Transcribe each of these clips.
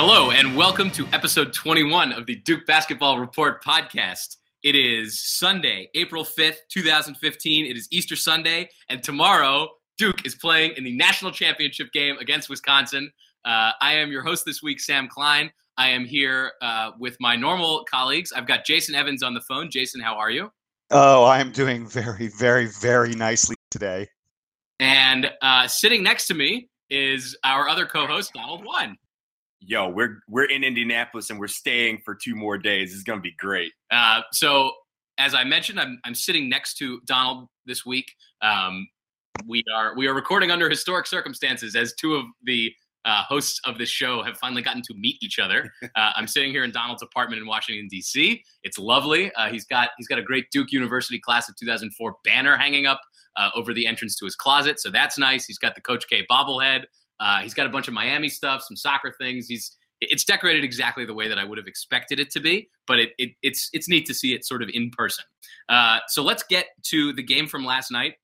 Hello, and welcome to episode 21 of the Duke Basketball Report podcast. It is Sunday, April 5th, 2015. It is Easter Sunday, and tomorrow, Duke is playing in the national championship game against Wisconsin. Uh, I am your host this week, Sam Klein. I am here uh, with my normal colleagues. I've got Jason Evans on the phone. Jason, how are you? Oh, I am doing very, very, very nicely today. And uh, sitting next to me is our other co-host, Donald One yo, we're we're in Indianapolis and we're staying for two more days. It's gonna be great. Uh, so as I mentioned, I'm I'm sitting next to Donald this week. Um, we are we are recording under historic circumstances as two of the uh, hosts of this show have finally gotten to meet each other. Uh, I'm sitting here in Donald's apartment in Washington D.C. It's lovely. Uh, he's got he's got a great Duke University class of 2004 banner hanging up uh, over the entrance to his closet, so that's nice. He's got the Coach K bobblehead. Uh, he's got a bunch of Miami stuff, some soccer things. He's it's decorated exactly the way that I would have expected it to be, but it, it it's it's neat to see it sort of in person. Uh, so let's get to the game from last night.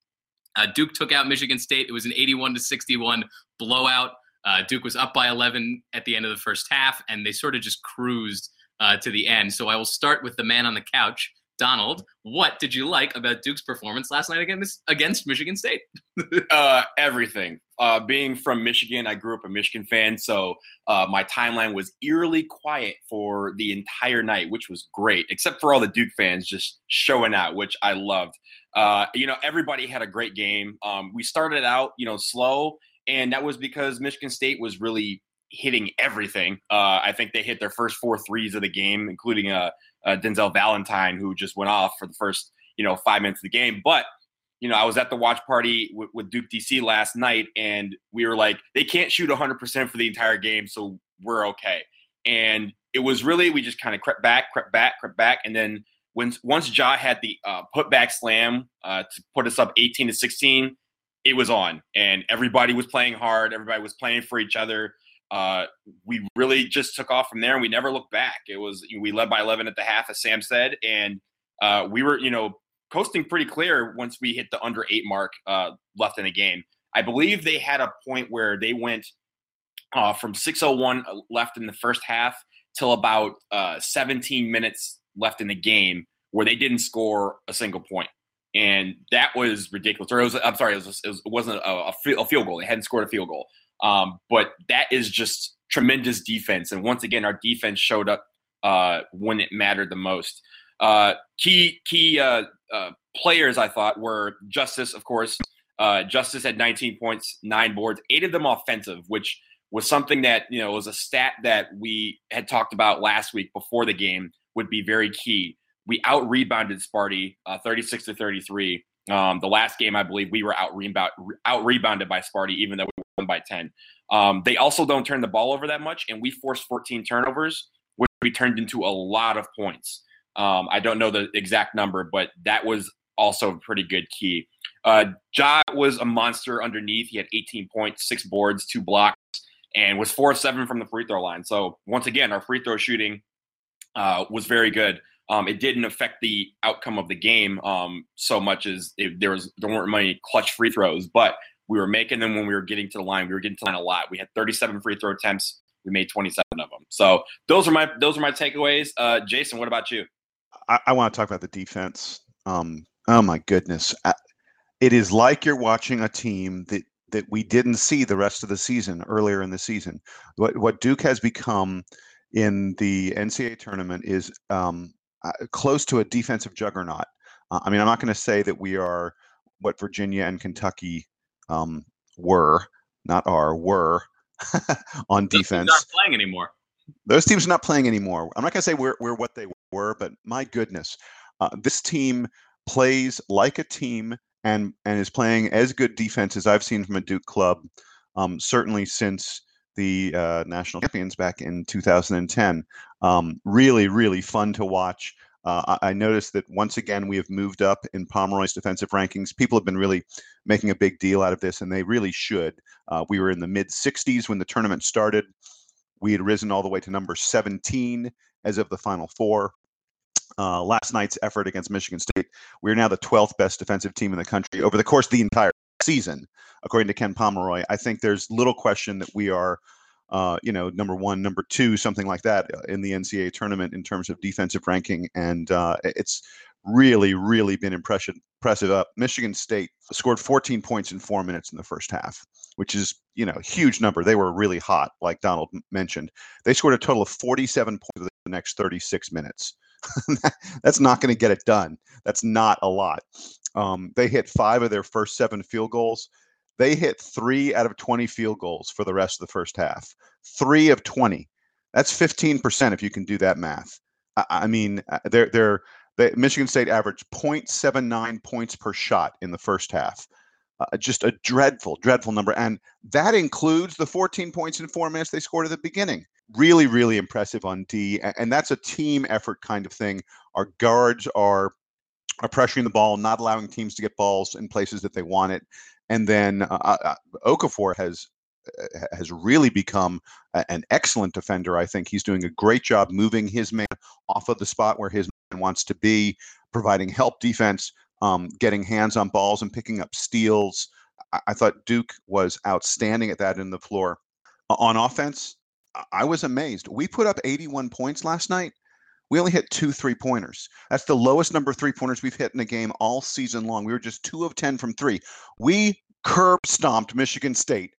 Uh, Duke took out Michigan State. It was an 81 to 61 blowout. Uh, Duke was up by 11 at the end of the first half, and they sort of just cruised uh, to the end. So I will start with the man on the couch. Donald, what did you like about Duke's performance last night against against Michigan State? uh, everything. Uh, being from Michigan, I grew up a Michigan fan, so uh, my timeline was eerily quiet for the entire night, which was great, except for all the Duke fans just showing out, which I loved. Uh, you know, everybody had a great game. Um, we started out, you know, slow, and that was because Michigan State was really hitting everything. Uh, I think they hit their first four threes of the game, including a, a Denzel Valentine who just went off for the first, you know, five minutes of the game. But you know, I was at the watch party with, with Duke DC last night, and we were like, they can't shoot 100% for the entire game, so we're okay. And it was really we just kind of crept back, crept back, crept back, and then when once Ja had the uh, putback slam uh, to put us up 18 to 16, it was on, and everybody was playing hard. Everybody was playing for each other. Uh, we really just took off from there, and we never looked back. It was we led by 11 at the half, as Sam said, and uh, we were you know coasting pretty clear once we hit the under eight mark uh, left in the game. I believe they had a point where they went uh, from 601 uh, left in the first half till about uh, 17 minutes left in the game where they didn't score a single point. And that was ridiculous. Or it was, I'm sorry, it, was, it, was, not a, a, field goal. They hadn't scored a field goal. Um, but that is just tremendous defense. And once again, our defense showed up uh, when it mattered the most. Uh, key key uh, uh, players I thought were Justice, of course. Uh, Justice had 19 points, nine boards, eight of them offensive, which was something that you know was a stat that we had talked about last week before the game would be very key. We out rebounded Sparty uh, 36 to 33. Um, the last game, I believe, we were out rebound out rebounded by Sparty, even though we won by 10. Um, they also don't turn the ball over that much, and we forced 14 turnovers, which we turned into a lot of points. Um, I don't know the exact number, but that was also a pretty good key. Uh, Ja was a monster underneath. He had 18 points, six boards, two blocks, and was four of seven from the free throw line. So once again, our free throw shooting uh, was very good. Um, it didn't affect the outcome of the game um, so much as it, there was there weren't many clutch free throws, but we were making them when we were getting to the line. We were getting to the line a lot. We had 37 free throw attempts. We made 27 of them. So those are my those are my takeaways. Uh, Jason, what about you? I, I want to talk about the defense. Um, oh my goodness, it is like you're watching a team that that we didn't see the rest of the season earlier in the season. What what Duke has become in the NCAA tournament is um, uh, close to a defensive juggernaut. Uh, I mean, I'm not going to say that we are what Virginia and Kentucky um, were, not are, were on defense. Not playing anymore. Those teams are not playing anymore. I'm not going to say we're, we're what they were, but my goodness, uh, this team plays like a team and and is playing as good defense as I've seen from a Duke club, um, certainly since the uh, national champions back in 2010. Um, really, really fun to watch. Uh, I, noticed that once again we have moved up in Pomeroy's defensive rankings. People have been really making a big deal out of this, and they really should. Uh, we were in the mid 60s when the tournament started. We had risen all the way to number 17 as of the Final Four. Uh, last night's effort against Michigan State, we're now the 12th best defensive team in the country over the course of the entire season, according to Ken Pomeroy. I think there's little question that we are uh, you know, number one, number two, something like that uh, in the NCAA tournament in terms of defensive ranking. And uh, it's really, really been impressive. Impressive. Uh, Michigan State scored 14 points in four minutes in the first half, which is you know huge number. They were really hot, like Donald mentioned. They scored a total of 47 points in the next 36 minutes. That's not going to get it done. That's not a lot. Um, they hit five of their first seven field goals. They hit three out of 20 field goals for the rest of the first half. Three of 20. That's 15% if you can do that math. I, I mean, uh, they're, they're, they, Michigan State averaged 0.79 points per shot in the first half. Uh, just a dreadful, dreadful number. And that includes the 14 points in four minutes they scored at the beginning. Really, really impressive on D. And that's a team effort kind of thing. Our guards are are pressuring the ball, not allowing teams to get balls in places that they want it. And then uh, uh, uh Okafor has uh, has really become an excellent defender. I think he's doing a great job moving his man off of the spot where his man wants to be, providing help defense, um, getting hands on balls and picking up steals. I, thought Duke was outstanding at that in the floor. on offense, I was amazed. We put up 81 points last night. We only hit two three pointers. That's the lowest number of three pointers we've hit in a game all season long. We were just two of 10 from three. We curb stomped Michigan State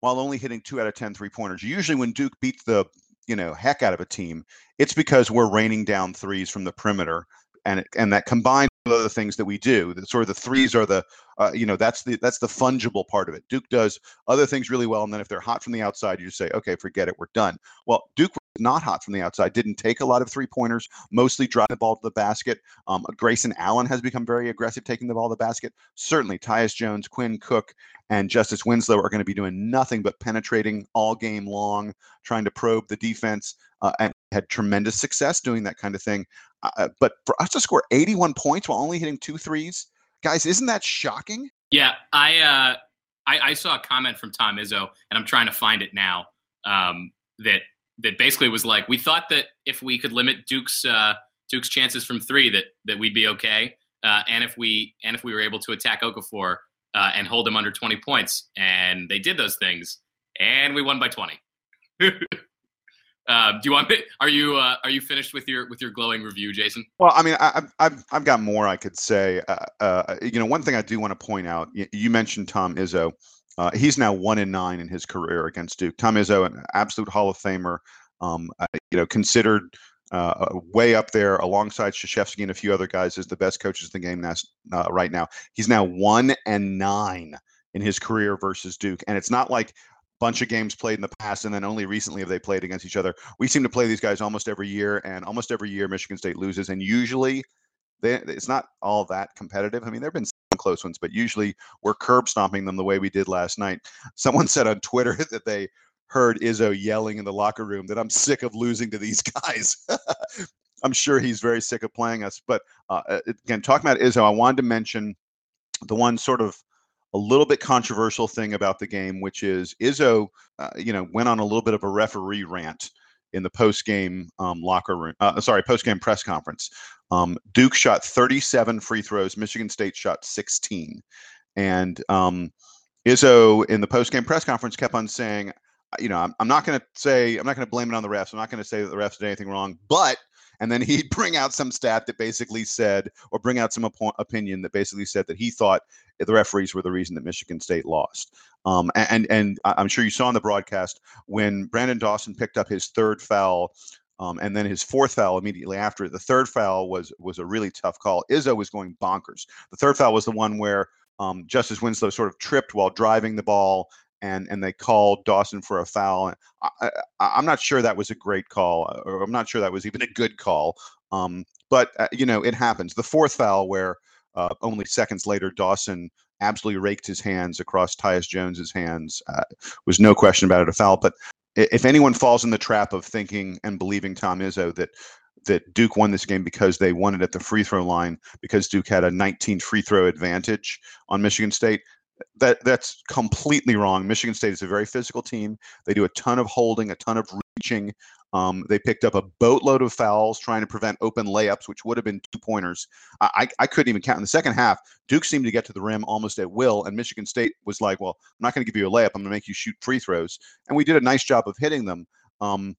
while only hitting two out of 10 three pointers. Usually, when Duke beats the you know heck out of a team, it's because we're raining down threes from the perimeter, and and that combined other things that we do, the, sort of the threes are the uh, you know that's the that's the fungible part of it. Duke does other things really well, and then if they're hot from the outside, you just say, okay, forget it, we're done. Well, Duke was not hot from the outside, didn't take a lot of three pointers, mostly drive the ball to the basket. Um, Grayson Allen has become very aggressive taking the ball to the basket. Certainly, Tyus Jones, Quinn Cook, and Justice Winslow are going to be doing nothing but penetrating all game long, trying to probe the defense, uh, and had tremendous success doing that kind of thing. Uh, uh but for us to score 81 points while only hitting two threes, guys, isn't that shocking? Yeah, I uh, I, I saw a comment from Tom Izzo, and I'm trying to find it now. Um, that that basically was like, we thought that if we could limit Duke's uh, Duke's chances from three, that that we'd be okay. Uh, and if we and if we were able to attack Okafor uh, and hold him under 20 points, and they did those things, and we won by 20. Uh, do you want? Are you uh, are you finished with your with your glowing review, Jason? Well, I mean, I, have I've got more I could say. Uh, uh, you know, one thing I do want to point out. You, mentioned Tom Izzo. Uh, he's now one in nine in his career against Duke. Tom Izzo, an absolute Hall of Famer, um, you know, considered way up there alongside Krzyzewski and a few other guys as the best coaches in the game now, right now. He's now one and nine in his career versus Duke, and it's not like bunch of games played in the past and then only recently have they played against each other. We seem to play these guys almost every year, and almost every year Michigan State loses, and usually they, it's not all that competitive. I mean, there have been some close ones, but usually we're curb stomping them the way we did last night. Someone said on Twitter that they heard Izzo yelling in the locker room that I'm sick of losing to these guys. I'm sure he's very sick of playing us. But uh, again, talking about Izzo, I wanted to mention the one sort of a little bit controversial thing about the game, which is Izzo, uh, you know, went on a little bit of a referee rant in the post game um, locker room. Uh, sorry, post game press conference. Um, Duke shot 37 free throws. Michigan State shot 16. And um, Izzo in the post game press conference kept on saying, you know, I'm, I'm not going to say, I'm not going to blame it on the refs. I'm not going to say that the refs did anything wrong, but and then he'd bring out some stat that basically said, or bring out some op- opinion that basically said that he thought the referees were the reason that Michigan State lost. Um, and and I'm sure you saw in the broadcast when Branden Dawson picked up his third foul. Um, and then his fourth foul immediately after. The third foul was was a really tough call. Izzo was going bonkers. The third foul was the one where um, Justice Winslow sort of tripped while driving the ball and and they called Dawson for a foul. I, am not sure that was a great call, uh, or I'm not sure that was even a good call. Um, but uh, you know, it happens. The fourth foul, where uh, only seconds later Dawson absolutely raked his hands across Tyus Jones's hands, uh, was no question about it a foul. But if anyone falls in the trap of thinking and believing Tom Izzo that that Duke won this game because they won it at the free throw line because Duke had a 19 free throw advantage on Michigan State, that that's completely wrong. Michigan State is a very physical team. They do a ton of holding, a ton of reaching. Um, they picked up a boatload of fouls trying to prevent open layups, which would have been two pointers. I, I couldn't even count in the second half. Duke seemed to get to the rim almost at will, and Michigan State was like, "Well, I'm not going to give you a layup. I'm going to make you shoot free throws." And we did a nice job of hitting them. Um,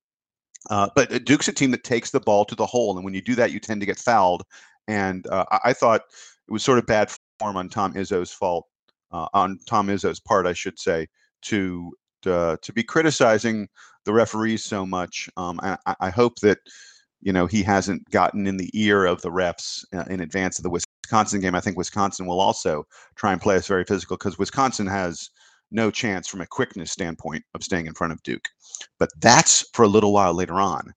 uh, but Duke's a team that takes the ball to the hole, and when you do that, you tend to get fouled. And uh, I, I, thought it was sort of bad form on Tom Izzo's fault, uh, on Tom Izzo's part, I should say, to uh, to be criticizing the referees so much. Um, I, I, hope that you know he hasn't gotten in the ear of the refs uh, in advance of the Wisconsin game. I think Wisconsin will also try and play us very physical because Wisconsin has no chance from a quickness standpoint of staying in front of Duke. But that's for a little while later on.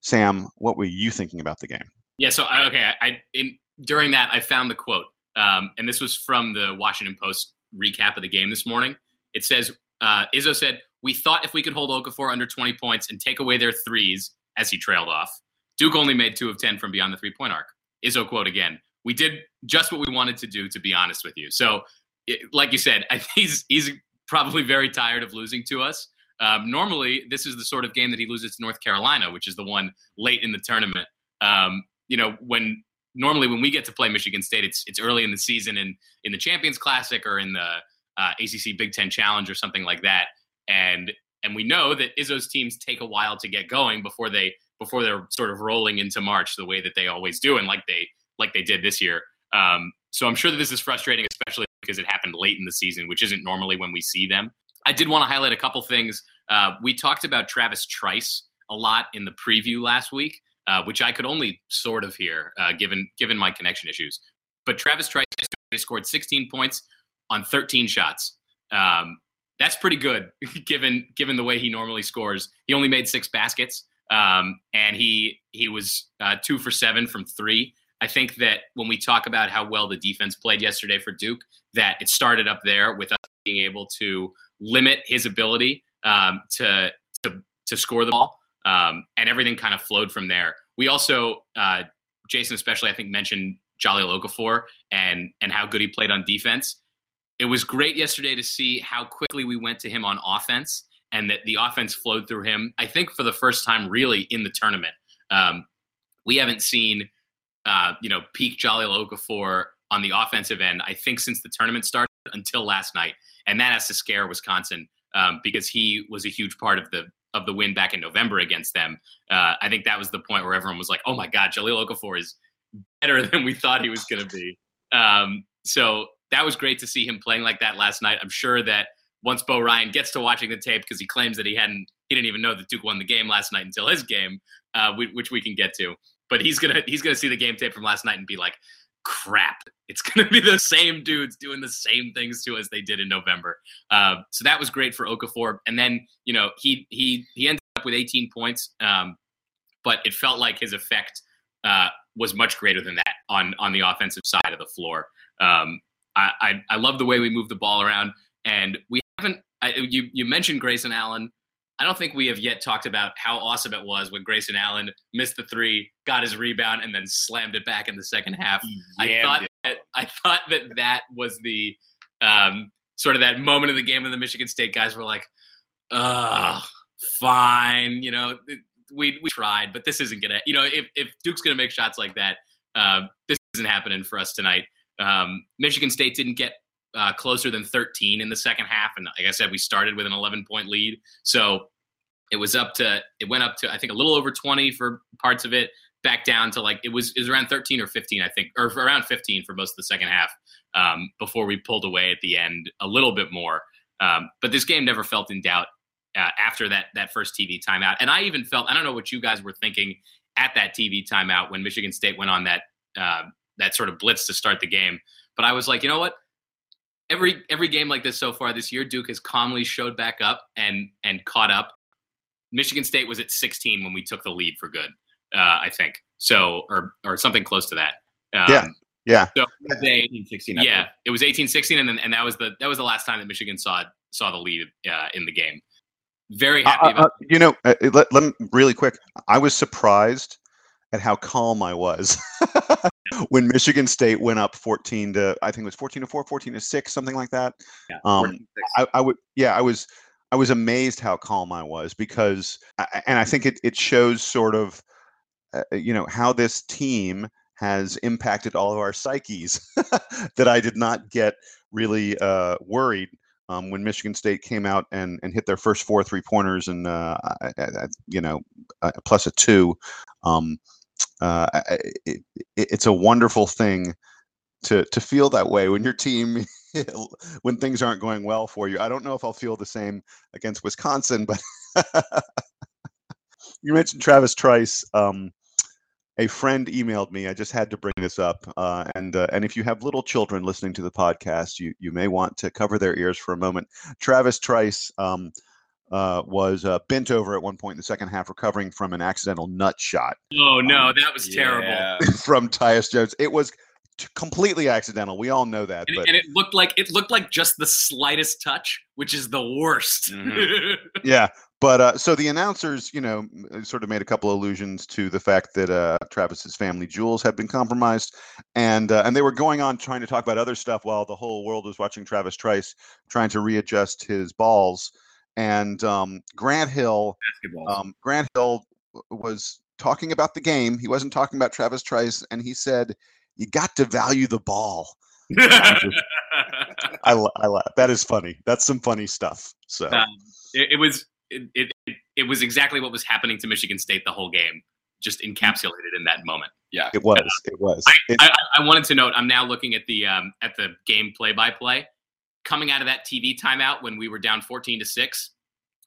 Sam, what were you thinking about the game? Yeah, so okay, I in, during that I found the quote, um, and this was from the Washington Post recap of the game this morning. It says uh, Izzo said, "We thought if we could hold Okafor under 20 points and take away their threes as he trailed off, Duke only made two of 10 from beyond the three point arc." Izzo quote again. We did just what we wanted to do, to be honest with you. So, it, like you said, he's he's probably very tired of losing to us. Um, normally, this is the sort of game that he loses to North Carolina, which is the one late in the tournament. Um, you know, when normally when we get to play Michigan State, it's it's early in the season in in the Champions Classic or in the uh, ACC Big Ten Challenge or something like that, and and we know that Izzo's teams take a while to get going before they before they're sort of rolling into March the way that they always do, and like they like they did this year. Um, so I'm sure that this is frustrating, especially because it happened late in the season, which isn't normally when we see them. I did want to highlight a couple things. Uh, we talked about Travis Trice a lot in the preview last week, uh, which I could only sort of hear uh, given given my connection issues. But Travis Trice scored 16 points on 13 shots. Um, that's pretty good given given the way he normally scores. He only made six baskets, um, and he he was uh, two for seven from three. I think that when we talk about how well the defense played yesterday for Duke, that it started up there with us being able to limit his ability um, to, to to score the ball, um, and everything kind of flowed from there. We also, uh, Jason especially, I think mentioned Jahlil Okafor and and how good he played on defense. It was great yesterday to see how quickly we went to him on offense and that the offense flowed through him. I think for the first time, really in the tournament, um, we haven't seen uh, you know peak Jahlil Okafor on the offensive end. I think since the tournament started until last night, and that has to scare Wisconsin um, because he was a huge part of the of the win back in November against them. Uh, I think that was the point where everyone was like, "Oh my God, Jahlil Okafor is better than we thought he was going to be." Um, so that was great to see him playing like that last night. I'm sure that once Bo Ryan gets to watching the tape, because he claims that he hadn't, he didn't even know that Duke won the game last night until his game, uh, which we can get to. But he's gonna he's gonna see the game tape from last night and be like, crap, it's going to be the same dudes doing the same things to us they did in November. Uh, so that was great for Okafor. And then, you know, he he he ended up with 18 points, um, but it felt like his effect uh, was much greater than that on on the offensive side of the floor. Um, I, I, I love the way we move the ball around, and we haven't. I, you you mentioned Grayson Allen. I don't think we have yet talked about how awesome it was when Grayson Allen missed the three, got his rebound, and then slammed it back in the second half. I thought that, I thought that that was the um, sort of that moment of the game when the Michigan State guys were like, "Ugh, fine," you know, we we tried, but this isn't gonna, you know, if if Duke's gonna make shots like that, uh, this isn't happening for us tonight. Um, Michigan State didn't get uh, closer than 13 in the second half. And like I said, we started with an 11 point lead. So it was up to, it went up to, I think, a little over 20 for parts of it, back down to like, it was, it was around 13 or 15, I think, or around 15 for most of the second half um, before we pulled away at the end a little bit more. Um, but this game never felt in doubt uh, after that, that first TV timeout. And I even felt, I don't know what you guys were thinking at that TV timeout when Michigan State went on that, uh, that sort of blitz to start the game. But I was like, you know what? Every every game like this so far this year, Duke has calmly showed back up and and caught up. Michigan State was at 16 when we took the lead for good, uh, I think. So or or something close to that. Um, yeah. Yeah. So they, 16, yeah, it was 18 16 and then and that was the that was the last time that Michigan saw saw the lead uh, in the game. Very happy uh, uh you know, uh, let, let me really quick. I was surprised at how calm I was when Michigan State went up 14 to I think it was 14 to 4, 14 to 6, something like that. Yeah, Um, I, I would yeah, I was I was amazed how calm I was because and I think it it shows sort of uh, you know how this team has impacted all of our psyches that I did not get really uh, worried um, when Michigan State came out and, and hit their first four three pointers and uh, I- I- I- you know uh, plus a two. Um, uh, it, it's a wonderful thing to to feel that way when your team when things aren't going well for you. I don't know if I'll feel the same against Wisconsin, but you mentioned Travis Trice. Um, a friend emailed me. I just had to bring this up, uh, and uh, and if you have little children listening to the podcast, you you may want to cover their ears for a moment. Travis Trice um, uh, was uh, bent over at one point in the second half, recovering from an accidental nut shot Oh no, that was terrible. Yeah. from Tyus Jones. It was t- completely accidental. We all know that, And, but and it looked like it looked like just the slightest touch, which is the worst. Mhm. Yeah, but uh, so the announcers, you know, sort of made a couple allusions to the fact that uh, Travis's family jewels had been compromised, and uh, and they were going on trying to talk about other stuff while the whole world was watching Travis Trice trying to readjust his balls, and um, Grant Hill, um, Grant Hill was talking about the game. He wasn't talking about Travis Trice, and he said, "You got to value the ball." I, I laugh. That is funny. That's some funny stuff. So. Um, it, it was it, it it was exactly what was happening to Michigan State the whole game, just encapsulated in that moment. yeah. It was. It was. I, I, I wanted to note. I'm now looking at the um, at the game play by play. Coming out of that TV timeout when we were down 14 to six,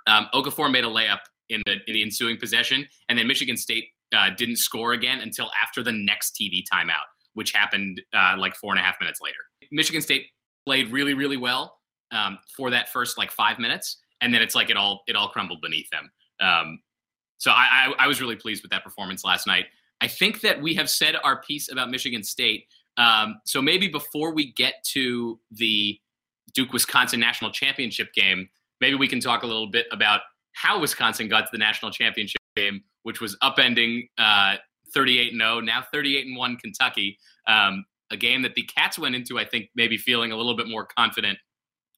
um, Okafor made a layup in the in the ensuing possession, and then Michigan State uh, didn't score again until after the next TV timeout, which happened uh, like four and a half minutes later. Michigan State played really really well um, for that first like five minutes, and then it's like it all it all crumbled beneath them. Um, so I, I I was really pleased with that performance last night. I think that we have said our piece about Michigan State. Um, so maybe before we get to the Duke Wisconsin national championship game, maybe we can talk a little bit about how Wisconsin got to the national championship game, which was upending uh, 38 and 0, now 38 and 1 Kentucky. Um, a game that the Cats went into, I think, maybe feeling a little bit more confident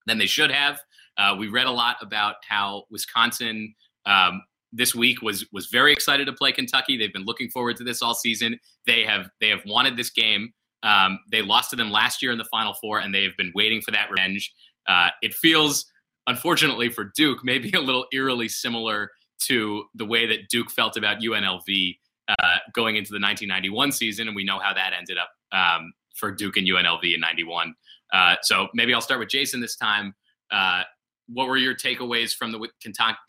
than they should have. Uh, we read a lot about how Wisconsin um, this week was was very excited to play Kentucky. They've been looking forward to this all season. They have they have wanted this game. Um, they lost to them last year in the Final Four, and they have been waiting for that revenge. Uh, it feels, unfortunately for Duke, maybe a little eerily similar to the way that Duke felt about UNLV uh, going into the 1991 season, and we know how that ended up um, for Duke and UNLV in '91. Uh, so maybe I'll start with Jason this time. Uh, what were your takeaways from the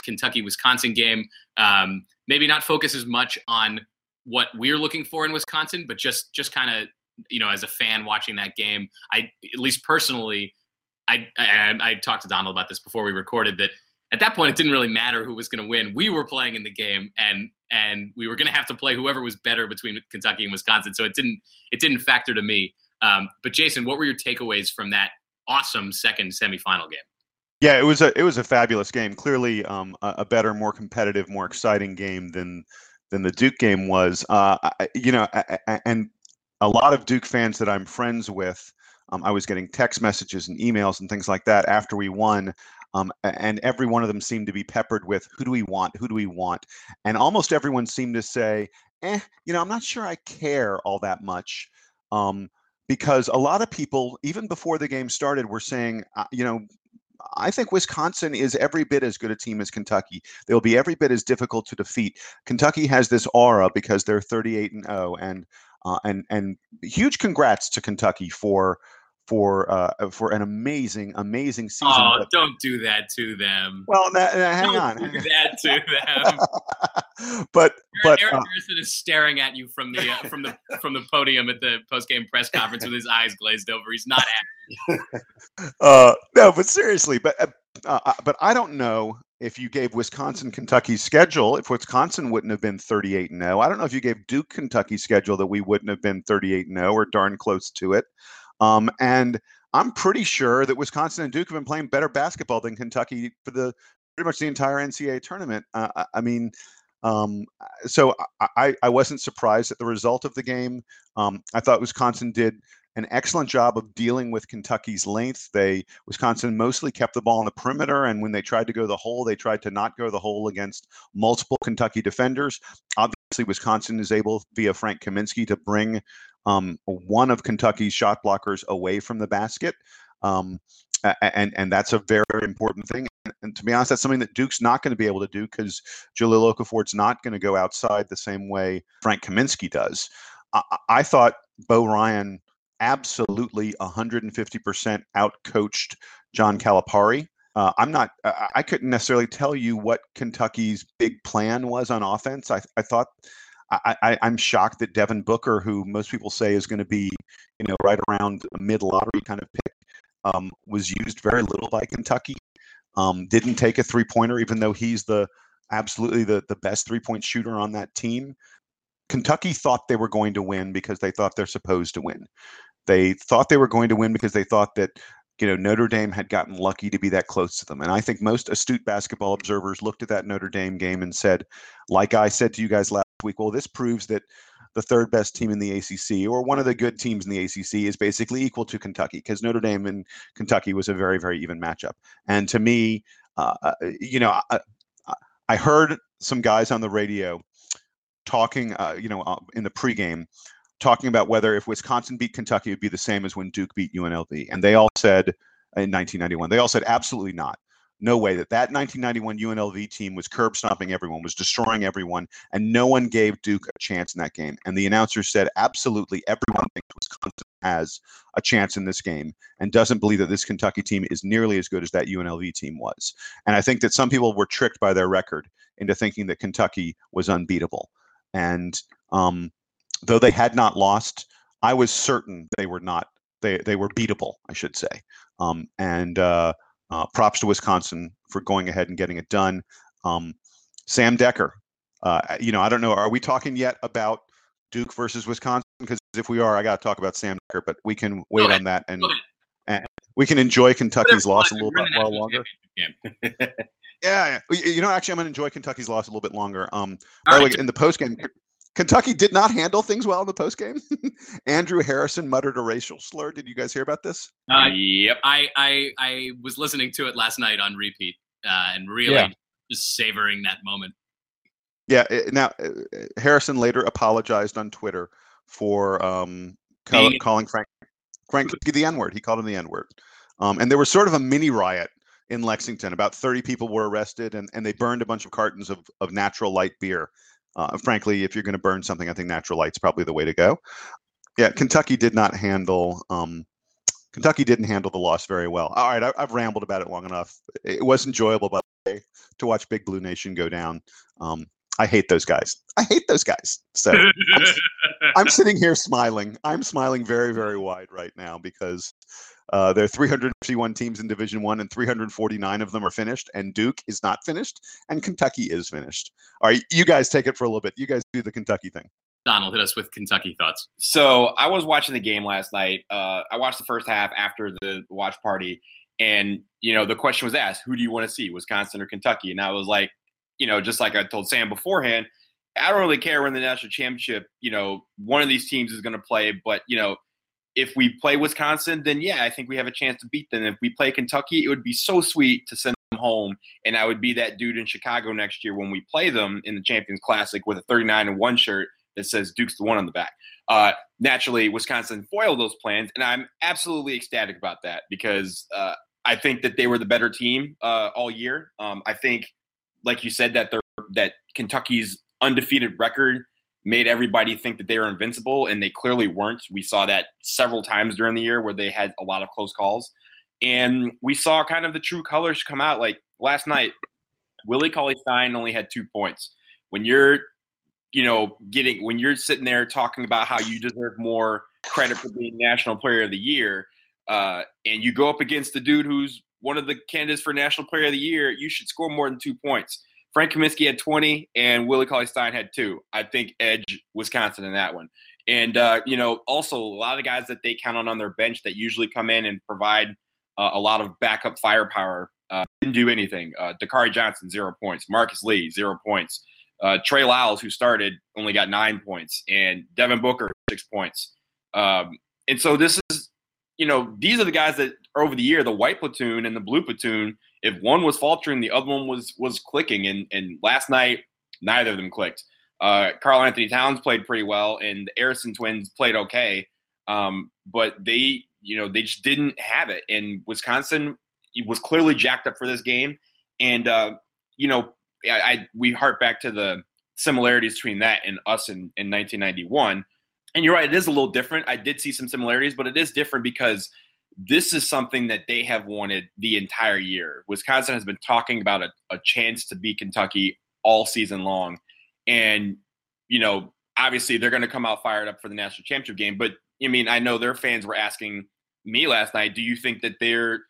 Kentucky Wisconsin game? Um, maybe not focus as much on what we're looking for in Wisconsin, but just just kind of you know as a fan watching that game, I at least personally, I, I I talked to Donald about this before we recorded that at that point it didn't really matter who was going to win. We were playing in the game, and and we were going to have to play whoever was better between Kentucky and Wisconsin. So it didn't it didn't factor to me. Um, but Jason, what were your takeaways from that awesome second semifinal game? Yeah, it was a it was a fabulous game. Clearly, um, a, a better, more competitive, more exciting game than than the Duke game was. Uh, I, you know, I, I, and a lot of Duke fans that I'm friends with, um, I was getting text messages and emails and things like that after we won. Um, and every one of them seemed to be peppered with who do we want? Who do we want? And almost everyone seemed to say, eh, you know, I'm not sure I care all that much. Um, because a lot of people, even before the game started, were saying, uh, you know, I think Wisconsin is every bit as good a team as Kentucky. They'll be every bit as difficult to defeat. Kentucky has this aura because they're 38 and 0, and uh, and and huge congrats to Kentucky for for uh, for an amazing amazing season. Oh, but, don't do that to them. well, hang don't on. do that to them. but but Eric uh, Harrison is staring at you from the uh, from the from the podium at the post game press conference with his eyes glazed over. He's not happy. uh, no, but seriously, but uh, uh, but I don't know if you gave Wisconsin Kentucky's schedule, if Wisconsin wouldn't have been 38 and 0. I don't know if you gave Duke Kentucky's schedule that we wouldn't have been 38 and 0 or darn close to it. Um, and I'm pretty sure that Wisconsin and Duke have been playing better basketball than Kentucky for the pretty much the entire NCAA tournament. Uh, I- mean, Um, so I, I wasn't surprised at the result of the game. Um, I thought Wisconsin did an excellent job of dealing with Kentucky's length. They Wisconsin mostly kept the ball on the perimeter, and when they tried to go the hole, they tried to not go the hole against multiple Kentucky defenders. Obviously, Wisconsin is able via Frank Kaminsky to bring um, one of Kentucky's shot blockers away from the basket. Um, and and that's a very important thing. And to be honest, that's something that Duke's not going to be able to do because Jahlil Okafor's not going to go outside the same way Frank Kaminsky does. I, I thought Bo Ryan absolutely 150% outcoached John Calipari. Uh, I'm not. I couldn't necessarily tell you what Kentucky's big plan was on offense. I, I thought. I, am shocked that Devin Booker, who most people say is going to be, you know, right around a mid lottery kind of pick, um, was used very little by Kentucky. Um, didn't take a three pointer, even though he's the absolutely the the best three point shooter on that team. Kentucky thought they were going to win because they thought they're supposed to win. They thought they were going to win because they thought that you know Notre Dame had gotten lucky to be that close to them. And I think most astute basketball observers looked at that Notre Dame game and said, like I said to you guys last week, well, this proves that the third best team in the ACC or one of the good teams in the ACC is basically equal to Kentucky because Notre Dame and Kentucky was a very very even matchup. And to me, uh, uh you know, I, I, heard some guys on the radio talking, uh, you know, uh, in the pregame talking about whether if Wisconsin beat Kentucky, it would be the same as when Duke beat UNLV. And they all said in 1991, they all said absolutely not. No way that that 1991 UNLV team was curb stomping everyone, was destroying everyone, and no one gave Duke a chance in that game. And the announcer said absolutely everyone thinks Wisconsin has a chance in this game and doesn't believe that this Kentucky team is nearly as good as that UNLV team was. And I think that some people were tricked by their record into thinking that Kentucky was unbeatable. And um, though they had not lost, I was certain they were not. They they were beatable, I should say. Um, and uh, uh, props to Wisconsin for going ahead and getting it done. Um, Sam Dekker, uh, you know, I don't know. Are we talking yet about Duke versus Wisconsin? Because if we are, I got to talk about Sam Dekker, But we can wait on that and, and we can enjoy Kentucky's loss a little bit while longer. yeah. You know, actually, I'm going to enjoy Kentucky's loss a little bit longer. Um, by the way, in the post game, Kentucky did not handle things well in the postgame. Andrew Harrison muttered a racial slur. Did you guys hear about this? Uh, yep. I, I I was listening to it last night on repeat uh, and really yeah. just savoring that moment. Yeah. Now uh, Harrison later apologized on Twitter for um, call, calling Frank Frank the N word. He called him the N word. Um, and there was sort of a mini riot in Lexington. About 30 people were arrested, and, and they burned a bunch of cartons of, of natural light beer. Uh, frankly, if you're going to burn something, I think natural light's probably the way to go. Yeah, Kentucky did not handle. Um, Kentucky didn't handle the loss very well. All right, I, have rambled about it long enough. It was enjoyable, by the way, to watch Big Blue Nation go down. Um, I hate those guys. I hate those guys. So I'm, I'm, sitting here smiling. I'm smiling very, very wide right now because uh, there are 351 teams in Division One, and 349 of them are finished. And Duke is not finished, and Kentucky is finished. All right, you guys take it for a little bit. You guys do the Kentucky thing. Donald, hit us with Kentucky thoughts. So I was watching the game last night. Uh, I watched the first half after the watch party, and you know the question was asked, "Who do you want to see, Wisconsin or Kentucky?" And I was like, you know, just like I told Sam beforehand, I don't really care when the national championship. You know, one of these teams is going to play, but you know, if we play Wisconsin, then yeah, I think we have a chance to beat them. If we play Kentucky, it would be so sweet to send them home, and I would be that dude in Chicago next year when we play them in the Champions Classic with a 39 and one shirt that says Duke's the one on the back. Uh, naturally, Wisconsin foiled those plans, and I'm absolutely ecstatic about that because uh, I think that they were the better team uh, all year. Um, I think, like you said, that they're that Kentucky's undefeated record made everybody think that they were invincible, and they clearly weren't. We saw that several times during the year where they had a lot of close calls. And we saw kind of the true colors come out. Like last night, Willie Cauley Stein only had two points. When you're, you know, getting when you're sitting there talking about how you deserve more credit for being National Player of the Year, uh, and you go up against the dude who's one of the candidates for National Player of the Year, you should score more than two points. Frank Kaminsky had 20 and Willie Cauley Stein had two. I think edge Wisconsin in that one. And, uh, you know, also a lot of guys that they count on on their bench that usually come in and provide uh, a lot of backup firepower uh, didn't do anything. Uh, Dakari Johnson, zero points. Marcus Lee, zero points. Uh, Trey Lyles, who started, only got nine points, and Devin Booker six points. Um, and so this is, you know, these are the guys that over the year, the white platoon and the blue platoon. If one was faltering, the other one was was clicking. And and last night, neither of them clicked. Uh, Karl-Anthony Towns played pretty well, and the Harrison twins played okay. Um, but they, you know, they just didn't have it. And Wisconsin was clearly jacked up for this game. And uh, you know, I, I we hark back to the similarities between that and us in, in 1991. And you're right, it is a little different. I did see some similarities, but it is different because this is something that they have wanted the entire year. Wisconsin has been talking about a, a chance to beat Kentucky all season long. And, you know, obviously they're going to come out fired up for the national championship game. But I mean, I know their fans were asking me last night, do you think that they're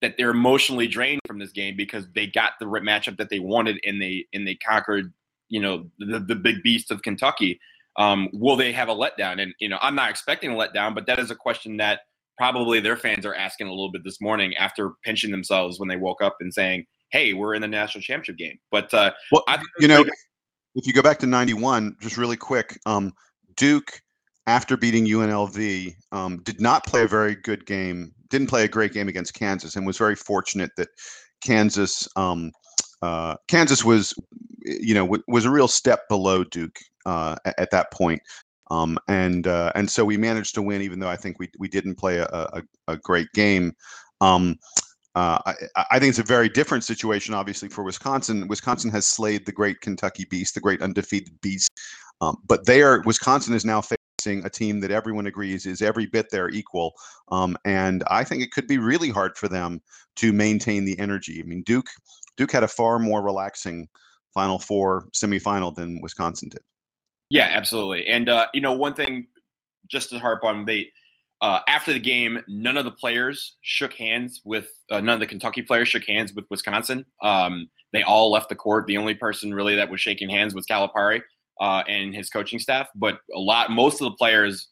that they're emotionally drained from this game because they got the matchup that they wanted and they and they conquered, you know, the, the big beast of Kentucky. Um, will they have a letdown? And you know, I'm not expecting a letdown, but that is a question that probably their fans are asking a little bit this morning after pinching themselves when they woke up and saying, "Hey, we're in the national championship game." But uh, well, you know, if you go back to '91, just really quick, um, Duke after beating UNLV um, did not play a very good game. Didn't play a great game against Kansas, and was very fortunate that Kansas. Um, uh, Kansas was, you know, w- was a real step below Duke uh, at, at, that point. Um, and uh, and so we managed to win, even though I think we we didn't play a, a, a great game. Um, uh, I, I, think it's a very different situation, obviously, for Wisconsin. Wisconsin has slayed the great Kentucky Beast, the great undefeated Beast, um, but they are Wisconsin is now facing a team that everyone agrees is every bit their equal, um, and I think it could be really hard for them to maintain the energy. I mean, Duke Duke had a far more relaxing Final Four semifinal than Wisconsin did. Yeah, absolutely. And uh, you know, one thing just to harp on, they uh, after the game, none of the players shook hands with uh, none of the Kentucky players shook hands with Wisconsin. Um, they all left the court. The only person really that was shaking hands was Calipari uh, and his coaching staff. But a lot, most of the players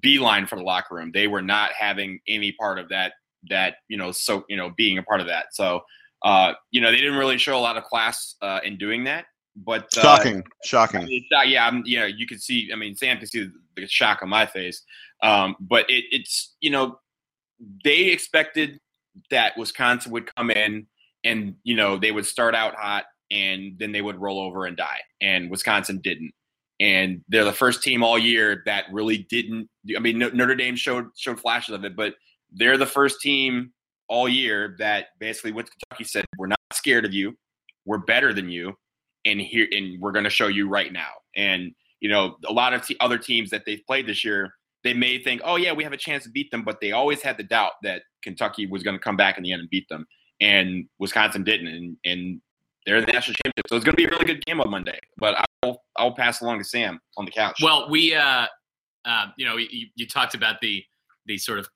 beeline for the locker room. They were not having any part of that. That you know, so you know, being a part of that. So uh, you know, they didn't really show a lot of class uh, in doing that. But uh, shocking, shocking. I mean, yeah, I'm, you know, you can see. I mean, Sam can see the shock on my face. Um, but it, it's you know, they expected that Wisconsin would come in and you know they would start out hot and then they would roll over and die. And Wisconsin didn't. And they're the first team all year that really didn't. I mean, Notre Dame showed showed flashes of it, but they're the first team all year that basically went to Kentucky said, "We're not scared of you. We're better than you, and here and we're going to show you right now. And you know, a lot of t- other teams that they've played this year, they may think, oh yeah, we have a chance to beat them, but they always had the doubt that Kentucky was going to come back in the end and beat them, and Wisconsin didn't, and and they're the national championship. So it's going to be a really good game on Monday. But I'll I'll pass along to Sam on the couch. Well, we uh, uh you know, you, you talked about the the sort of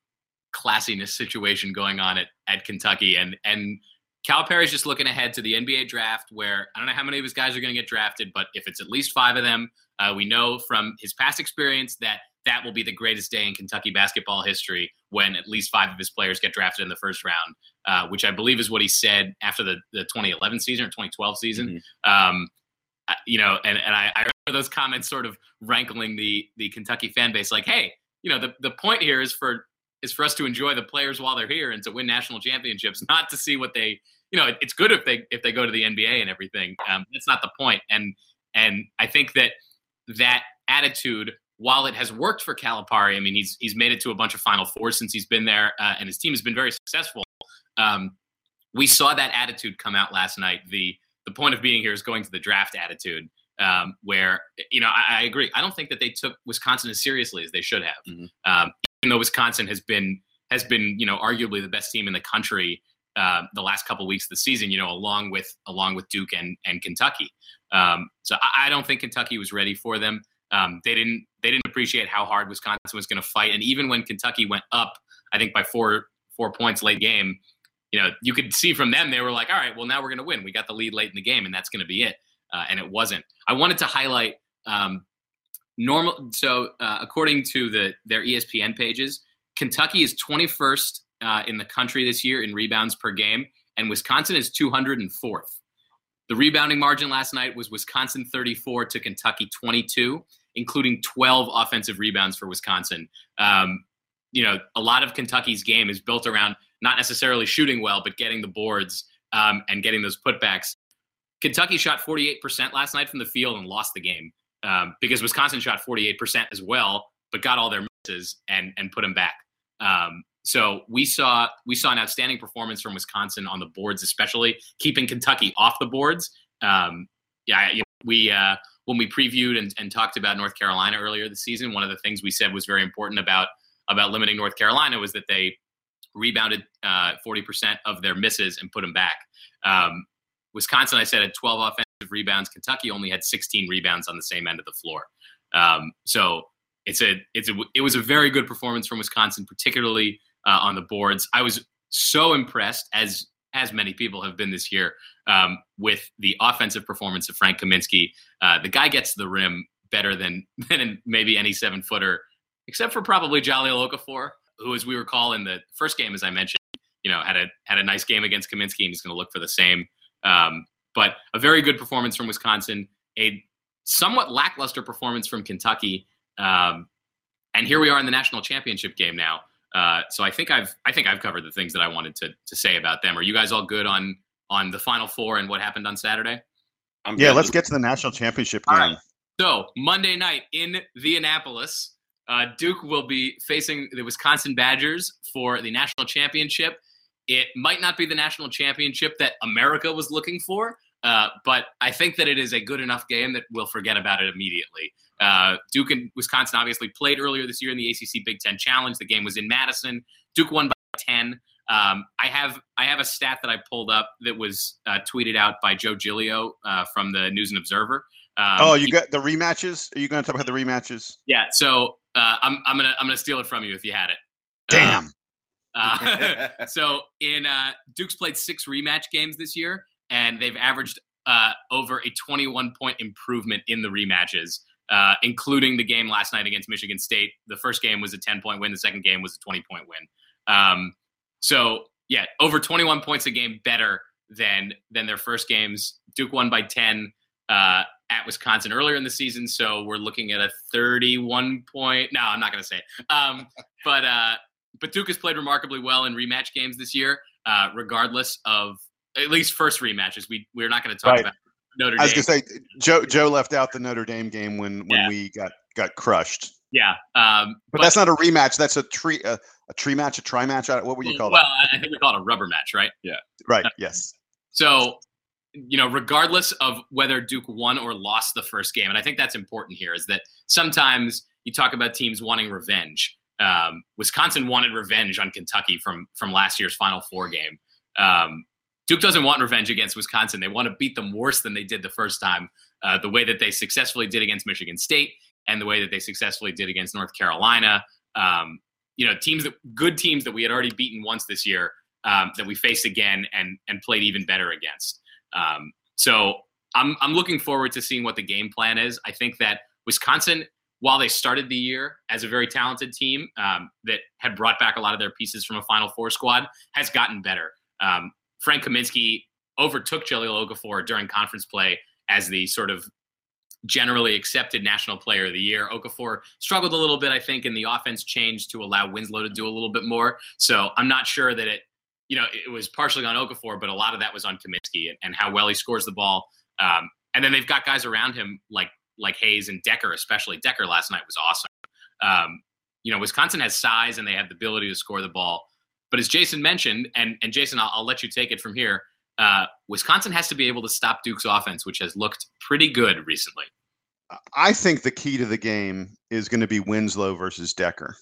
classiness situation going on at at Kentucky, and and Calipari's just looking ahead to the NBA draft, where I don't know how many of his guys are going to get drafted, but if it's at least five of them, uh, we know from his past experience that that will be the greatest day in Kentucky basketball history when at least five of his players get drafted in the first round, uh, which I believe is what he said after the, the 2011 season or 2012 season. Mm-hmm. Um, you know, and, and I, I remember those comments sort of rankling the the Kentucky fan base, like, hey, you know, the, the point here is for is for us to enjoy the players while they're here and to win national championships, not to see what they, you know, it's good if they if they go to the NBA and everything. Um, that's not the point. And and I think that that attitude, while it has worked for Calipari, I mean, he's he's made it to a bunch of Final Fours since he's been there, uh, and his team has been very successful. Um, we saw that attitude come out last night. The the point of being here is going to the draft attitude. Um, where you know I, I, agree. I don't think that they took Wisconsin as seriously as they should have. Mm-hmm. Um, even though Wisconsin has been has been you know arguably the best team in the country uh, the last couple weeks of the season, you know, along with along with Duke and and Kentucky. Um, so I, I, don't think Kentucky was ready for them. Um, they didn't they didn't appreciate how hard Wisconsin was going to fight, and even when Kentucky went up, I think by four four points late game, you know, you could see from them they were like, all right, well now we're going to win. We got the lead late in the game, and that's going to be it. Uh, and it wasn't. I wanted to highlight um, normal. So uh, according to the their ESPN pages, Kentucky is 21st uh, in the country this year in rebounds per game, and Wisconsin is 204th. the rebounding margin last night was Wisconsin 34 to Kentucky 22, including 12 offensive rebounds for Wisconsin. Um, you know, a lot of Kentucky's game is built around not necessarily shooting well, but getting the boards um, and getting those putbacks. Kentucky shot 48% last night from the field and lost the game um, because Wisconsin shot 48% as well, but got all their misses and and put them back. Um, so we saw we saw an outstanding performance from Wisconsin on the boards, especially keeping Kentucky off the boards. Um, yeah, you know, we uh, when we previewed and, and talked about North Carolina earlier this season, one of the things we said was very important about about limiting North Carolina was that they rebounded uh, 40% of their misses and put them back. Um, Wisconsin, I said, had 12 offensive rebounds. Kentucky only had 16 rebounds on the same end of the floor. Um, so it's a it's a it was a very good performance from Wisconsin, particularly uh, on the boards. I was so impressed, as as many people have been this year, um, with the offensive performance of Frank Kaminsky. Uh, the guy gets the rim better than than maybe any seven footer, except for probably Jahlil Okafor, who, as we recall in the first game, as I mentioned, you know, had a had a nice game against Kaminsky, and he's going to look for the same. Um, but a very good performance from Wisconsin, a somewhat lackluster performance from Kentucky, um, and here we are in the national championship game now. Uh, so I think I've I think I've covered the things that I wanted to to say about them. Are you guys all good on on the Final Four and what happened on Saturday? I'm yeah, good. let's get to the national championship game. Right. So Monday night in the Indianapolis, uh, Duke will be facing the Wisconsin Badgers for the national championship. It might not be the national championship that America was looking for, uh, but I think that it is a good enough game that we'll forget about it immediately. Uh, Duke and Wisconsin obviously played earlier this year in the ACC Big Ten Challenge. The game was in Madison. Duke won by 10. Um, I have I have a stat that I pulled up that was uh, tweeted out by Joe Giglio uh, from the News and Observer. Um, oh, you got the rematches? Are you going to talk about the rematches? Yeah. So uh, I'm I'm gonna I'm gonna steal it from you if you had it. Damn. Uh, so in uh, Duke's played six rematch games this year, and they've averaged uh, over a 21 point improvement in the rematches, uh, including the game last night against Michigan State. The first game was a 10 point win. The second game was a 20 point win. Um, so yeah, over 21 points a game better than than their first games. Duke won by 10 uh, at Wisconsin earlier in the season, so we're looking at a 31 point. No, I'm not going to say. Um, but uh, but Duke has played remarkably well in rematch games this year, uh, regardless of at least first rematches. We we're not going to talk right. about Notre Dame. I was going to say Joe Joe left out the Notre Dame game when when yeah. we got got crushed. Yeah, um, but, but, that's not a rematch. That's a tree a, a tree match, a tri match. What would you call well, that? Well, I think we call it a rubber match, right? Yeah. Right. Uh, yes. So, you know, regardless of whether Duke won or lost the first game, and I think that's important here, is that sometimes you talk about teams wanting revenge. Um, Wisconsin wanted revenge on Kentucky from from last year's Final Four game. Um, Duke doesn't want revenge against Wisconsin. They want to beat them worse than they did the first time. Uh, the way that they successfully did against Michigan State and the way that they successfully did against North Carolina. Um, you know, teams that good teams that we had already beaten once this year um, that we faced again and and played even better against. Um, so I'm I'm looking forward to seeing what the game plan is. I think that Wisconsin while they started the year as a very talented team um, that had brought back a lot of their pieces from a Final Four squad, has gotten better. Um, Frank Kaminsky overtook Jahlil Okafor during conference play as the sort of generally accepted National Player of the Year. Okafor struggled a little bit, I think, and the offense changed to allow Winslow to do a little bit more. So I'm not sure that it, you know, it was partially on Okafor, but a lot of that was on Kaminsky and, and how well he scores the ball. Um, and then they've got guys around him like like Hayes and Dekker, especially. Dekker last night was awesome. Um, you know, Wisconsin has size and they have the ability to score the ball. But as Jason mentioned, and and Jason, I'll, I'll let you take it from here. Uh, Wisconsin has to be able to stop Duke's offense, which has looked pretty good recently. I think the key to the game is going to be Winslow versus Dekker.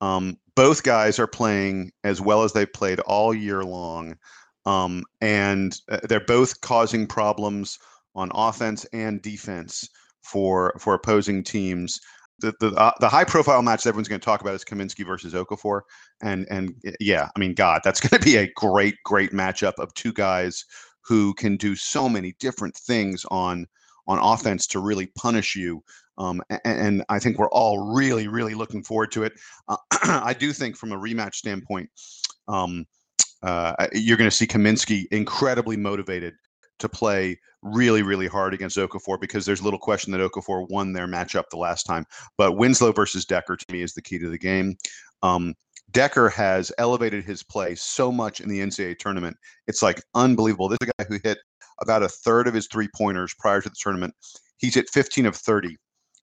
Um, both guys are playing as well as they've played all year long, um, and uh, they're both causing problems on offense and defense for for opposing teams. The the, uh, the high profile match that everyone's going to talk about is Kaminsky versus Okafor, and and yeah, I mean, God, that's going to be a great great matchup of two guys who can do so many different things on on offense to really punish you. Um, and, and, I think we're all really, really looking forward to it. Uh, I do think, from a rematch standpoint, um, uh, you're going to see Kaminsky incredibly motivated to play really, really hard against Okafor because there's little question that Okafor won their matchup the last time. But Winslow versus Dekker to me is the key to the game. Um, Dekker has elevated his play so much in the NCAA tournament. It's like unbelievable. This is a guy who hit about a third of his three pointers prior to the tournament. He's hit 15 of 30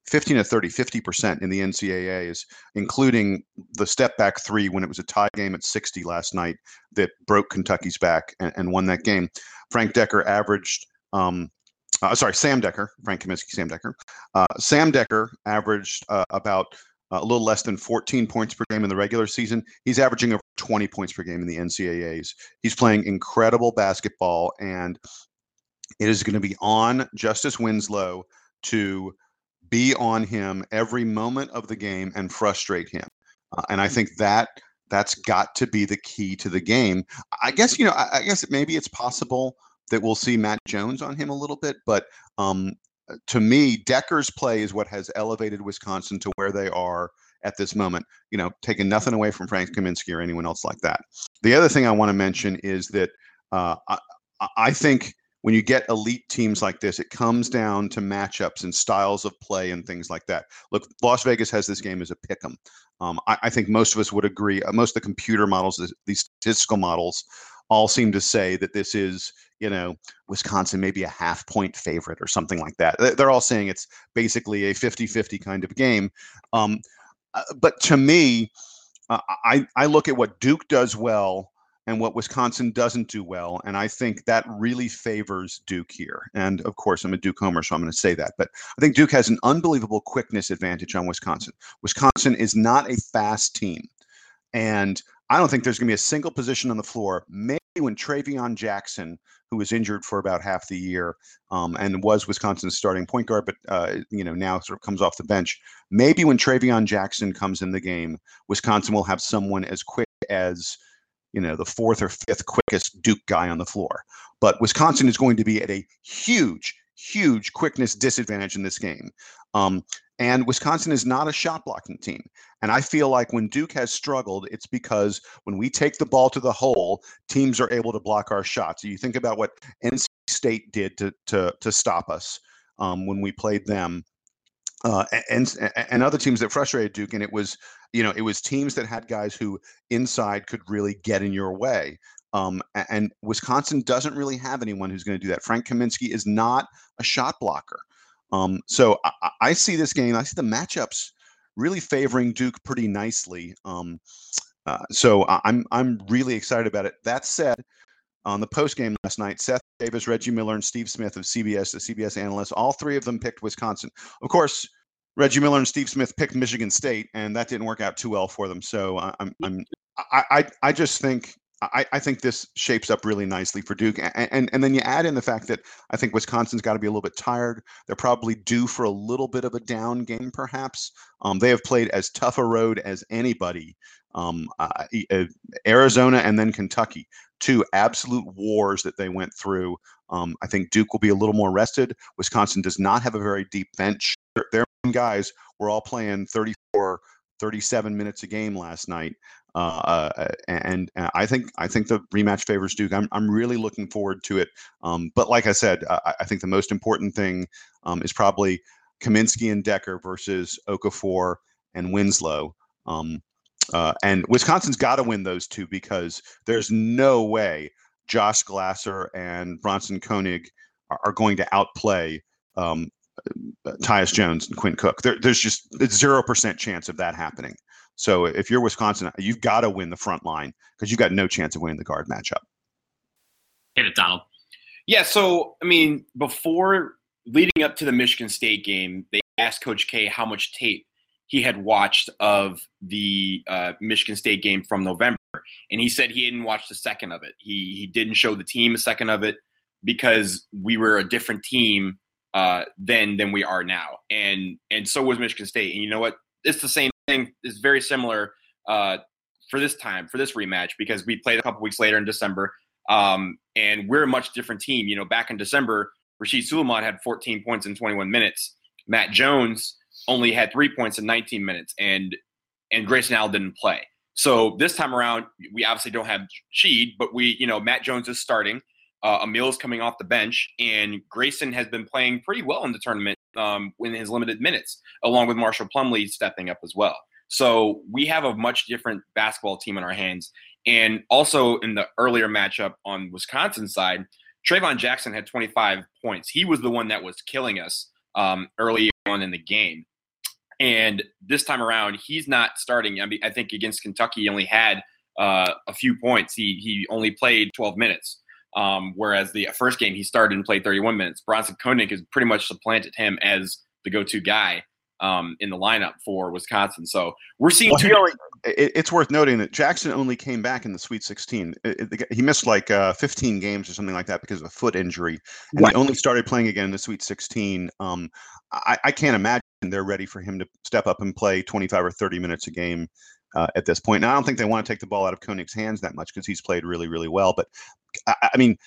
15 to 30, 50% in the NCAAs, including the step back three when it was a tie game at 60 last night that broke Kentucky's back and, and won that game. Frank Dekker averaged, um, uh, sorry, Sam Dekker, Frank Kaminsky, Sam Dekker. Uh, Sam Dekker averaged uh, about uh, a little less than 14 points per game in the regular season. He's averaging over 20 points per game in the NCAAs. He's playing incredible basketball, and it is going to be on Justice Winslow to be on him every moment of the game and frustrate him. Uh, and I think that that's got to be the key to the game. I guess you know. I, I, guess maybe it's possible that we'll see Matt Jones on him a little bit, but um, to me, Dekker's play is what has elevated Wisconsin to where they are at this moment. You know, taking nothing away from Frank Kaminsky or anyone else like that. The other thing I want to mention is that uh, I, I think when you get elite teams like this, it comes down to matchups and styles of play and things like that. Look, Las Vegas has this game as a pick 'em. Um, I, I, think most of us would agree. Uh, most of the computer models, these statistical models, all seem to say that this is, you know, Wisconsin maybe a half point favorite or something like that. They're all saying it's basically a 50 50 kind of game. Um, uh, but to me, uh, I, I look at what Duke does well and what Wisconsin doesn't do well. And I think that really favors Duke here. And of course, I'm a Duke homer, so I'm going to say that. But I think Duke has an unbelievable quickness advantage on Wisconsin. Wisconsin is not a fast team. And I don't think there's going to be a single position on the floor. Maybe when Traevon Jackson, who was injured for about half the year um, and was Wisconsin's starting point guard, but uh, you know now sort of comes off the bench. Maybe when Traevon Jackson comes in the game, Wisconsin will have someone as quick as you know, the fourth or fifth quickest Duke guy on the floor. But Wisconsin is going to be at a huge, huge quickness disadvantage in this game. Um, and Wisconsin is not a shot blocking team. And I feel like when Duke has struggled, it's because when we take the ball to the hole, teams are able to block our shots. You think about what NC State did to to to stop us um, when we played them, uh, and and other teams that frustrated Duke, and it was you know, it was teams that had guys who inside could really get in your way. Um, and Wisconsin doesn't really have anyone who's going to do that. Frank Kaminsky is not a shot blocker. Um, so I, I, see this game. I see the matchups really favoring Duke pretty nicely. Um, uh, so I'm I'm really excited about it. That said, on the post game last night, Seth Davis, Reggie Miller, and Steve Smith of CBS, the CBS analysts, all three of them picked Wisconsin. Of course, Reggie Miller and Steve Smith picked Michigan State, and that didn't work out too well for them. So I'm, I'm, I, I, I just think I, I, think this shapes up really nicely for Duke. And, and, and then you add in the fact that I think Wisconsin's got to be a little bit tired. They're probably due for a little bit of a down game, perhaps. Um, they have played as tough a road as anybody. Um, uh, uh, Arizona and then Kentucky, two absolute wars that they went through. Um, I think Duke will be a little more rested. Wisconsin does not have a very deep bench. Guys were all playing 34, 37 minutes a game last night. Uh, uh, and, and, I think I think the rematch favors Duke. I'm I'm really looking forward to it. Um, but like I said, I, I, think the most important thing um, is probably Kaminsky and Dekker versus Okafor and Winslow. Um, uh, and Wisconsin's got to win those two because there's no way Josh Gasser and Bronson Koenig are, are going to outplay um, uh, Tyus Jones and Quinn Cook. There, there's just zero percent chance of that happening. So if you're Wisconsin, you've got to win the front line because you've got no chance of winning the guard matchup. Hit it, Donald. Yeah. So I mean, before leading up to the Michigan State game, they asked Coach K how much tape he had watched of the uh, Michigan State game from November, and he said he hadn't watched a second of it. He he didn't show the team a second of it because we were a different team uh, then than we are now. And and so was Michigan State. And you know what? It's the same thing. It's very similar uh, for this time for this rematch because we played a couple weeks later in December. Um, and we're a much different team. You know, back in December, Rasheed Sulaimon had 14 points in 21 minutes. Matt Jones only had three points in 19 minutes, and and Grayson Allen didn't play. So this time around, we obviously don't have Sheed, but we, you know, Matt Jones is starting. Uh, Amile's coming off the bench, and Grayson has been playing pretty well in the tournament um, in his limited minutes, along with Marshall Plumlee stepping up as well. So we have a much different basketball team in our hands. And also in the earlier matchup on Wisconsin side, Traevon Jackson had 25 points. He was the one that was killing us um, early on in the game. And this time around, he's not starting. I mean, I think against Kentucky, he only had uh, a few points. He he only played 12 minutes. Um, whereas the first game he started and played 31 minutes. Bronson Koenig has pretty much supplanted him as the go-to guy um, in the lineup for Wisconsin. So we're seeing. Well, only, it, it's worth noting that Jackson only came back in the Sweet 16. It, it, he missed like uh, 15 games or something like that because of a foot injury, and right. he only started playing again in the Sweet 16. Um, I, I, can't imagine they're ready for him to step up and play 25 or 30 minutes a game. Uh, at this point, now I don't think they want to take the ball out of Koenig's hands that much because he's played really, really well. But I, I mean,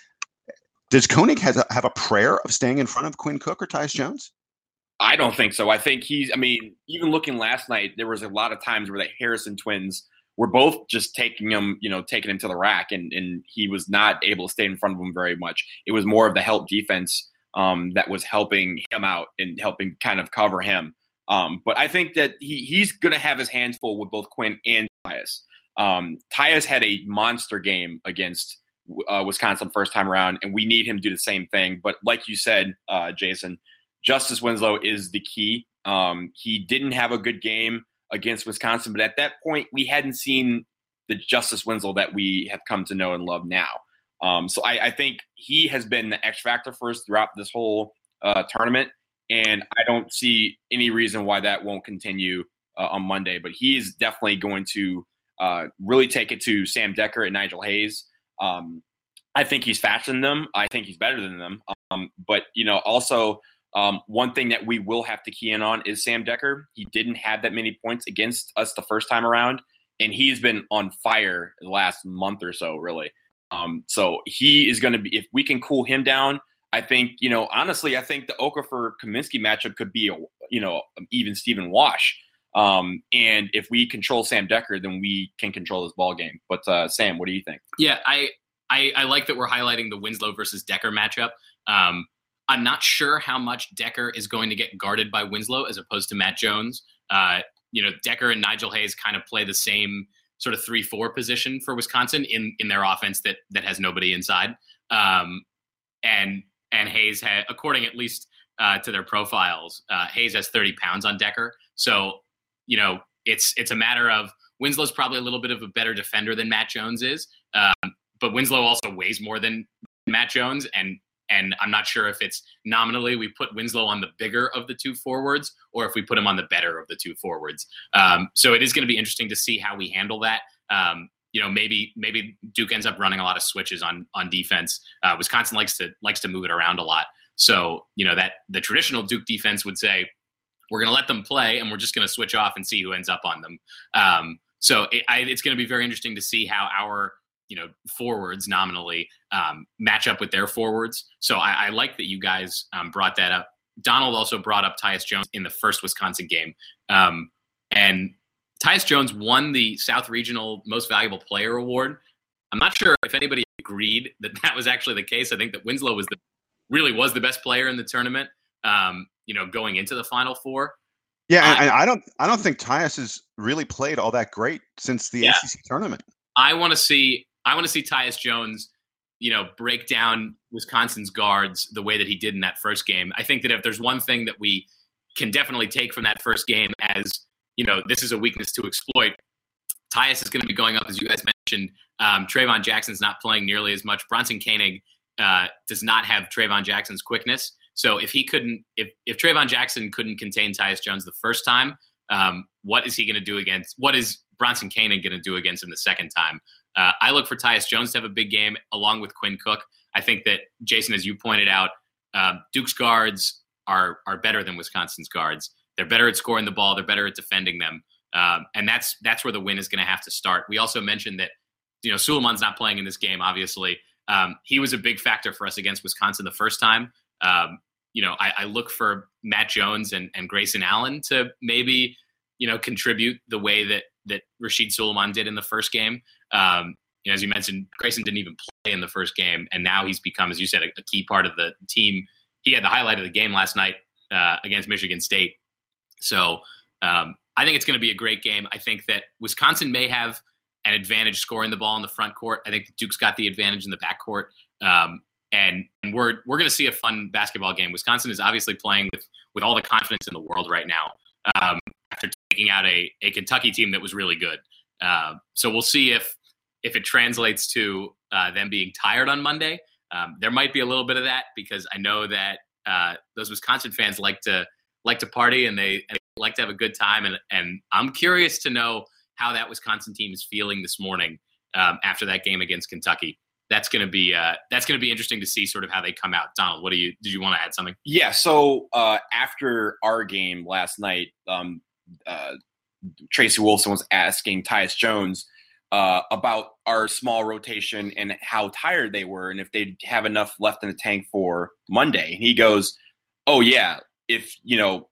does Koenig have a, have a prayer of staying in front of Quinn Cook or Tyus Jones? I don't think so. I think he's. I mean, even looking last night, there was a lot of times where the Harrison twins were both just taking him, you know, taking him to the rack, and and he was not able to stay in front of him very much. It was more of the help defense um, that was helping him out and helping kind of cover him. Um, but I think that he he's going to have his hands full with both Quinn and Tyus. Um, Tyus had a monster game against uh, Wisconsin first time around, and we need him to do the same thing. But like you said, uh, Jason, Justice Winslow is the key. Um, he didn't have a good game against Wisconsin, but at that point, we hadn't seen the Justice Winslow that we have come to know and love now. Um, so I, I, think he has been the X factor for us throughout this whole uh, tournament, and I don't see any reason why that won't continue uh, on Monday. But he is definitely going to uh, really take it to Sam Dekker and Nigel Hayes. Um, I think he's faster than them. I think he's better than them. Um, but you know, also um, one thing that we will have to key in on is Sam Dekker. He didn't have that many points against us the first time around, and he's been on fire the last month or so, really. Um, so he is going to be, if we can cool him down, I think, you know, honestly, I think the Okafor Kaminsky matchup could be, a, you know, even Stephen Wash. Um, and if we control Sam Dekker, then we can control this ball game. But uh, Sam, what do you think? Yeah, I, I, I like that we're highlighting the Winslow versus Dekker matchup. Um, I'm not sure how much Dekker is going to get guarded by Winslow as opposed to Matt Jones. Uh, you know, Dekker and Nigel Hayes kind of play the same sort of three-four position for Wisconsin in in their offense that that has nobody inside. Um, and and Hayes had, according at least uh, to their profiles, uh, Hayes has 30 pounds on Dekker. So you know, it's it's a matter of Winslow's probably a little bit of a better defender than Matt Jones is, um, but Winslow also weighs more than Matt Jones, and and I'm not sure if it's nominally we put Winslow on the bigger of the two forwards or if we put him on the better of the two forwards. Um, so it is going to be interesting to see how we handle that. Um, you know, maybe maybe Duke ends up running a lot of switches on on defense. Uh, Wisconsin likes to likes to move it around a lot. So you know that the traditional Duke defense would say we're going to let them play and we're just going to switch off and see who ends up on them. Um, so it, I, it's going to be very interesting to see how our you know forwards nominally um, match up with their forwards. So I, I like that you guys um, brought that up. Donald also brought up Tyus Jones in the first Wisconsin game, um, and Tyus Jones won the South Regional Most Valuable Player Award. I'm not sure if anybody agreed that that was actually the case. I think that Winslow was the really was the best player in the tournament. Um, you know, going into the Final Four. Yeah, and I don't I don't think Tyus has really played all that great since the yeah. ACC tournament. I want to see I want to see Tyus Jones, you know, break down Wisconsin's guards the way that he did in that first game. I think that if there's one thing that we can definitely take from that first game as, you know, this is a weakness to exploit, Tyus is going to be going up, as you guys mentioned. Um, Traevon Jackson's not playing nearly as much. Bronson Koenig uh, does not have Traevon Jackson's quickness. So if he couldn't, if if Traevon Jackson couldn't contain Tyus Jones the first time, um, what is he going to do against? What is Bronson Koenig going to do against him the second time? Uh, I look for Tyus Jones to have a big game along with Quinn Cook. I think that Jason, as you pointed out, uh, Duke's guards are are better than Wisconsin's guards. They're better at scoring the ball. They're better at defending them, um, and that's that's where the win is going to have to start. We also mentioned that you know Sulaimon's not playing in this game. Obviously, um, he was a big factor for us against Wisconsin the first time. Um, you know, I, I, look for Matt Jones and, and Grayson Allen to maybe you know contribute the way that that Rasheed Sulaimman did in the first game. Um, you know, as you mentioned, Grayson didn't even play in the first game, and now he's become, as you said, a, a key part of the team. He had the highlight of the game last night uh, against Michigan State. So um, I think it's going to be a great game. I think that Wisconsin may have an advantage scoring the ball in the front court. I think Duke's got the advantage in the back court. Um, and, and we're we're going to see a fun basketball game. Wisconsin is obviously playing with with all the confidence in the world right now um, after taking out a, a Kentucky team that was really good. Uh, so we'll see if if it translates to uh, them being tired on Monday. Um, there might be a little bit of that because I know that uh, those Wisconsin fans like to like to party and they, and they like to have a good time. And and I'm curious to know how that Wisconsin team is feeling this morning um, after that game against Kentucky. That's going to be uh, that's going to be interesting to see sort of how they come out. Donald, what do you did you want to add something? Yeah. So uh, after our game last night, um, uh, Tracy Wolfson was asking Tyus Jones uh, about our small rotation and how tired they were and if they'd have enough left in the tank for Monday. And he goes, "Oh yeah, if you know,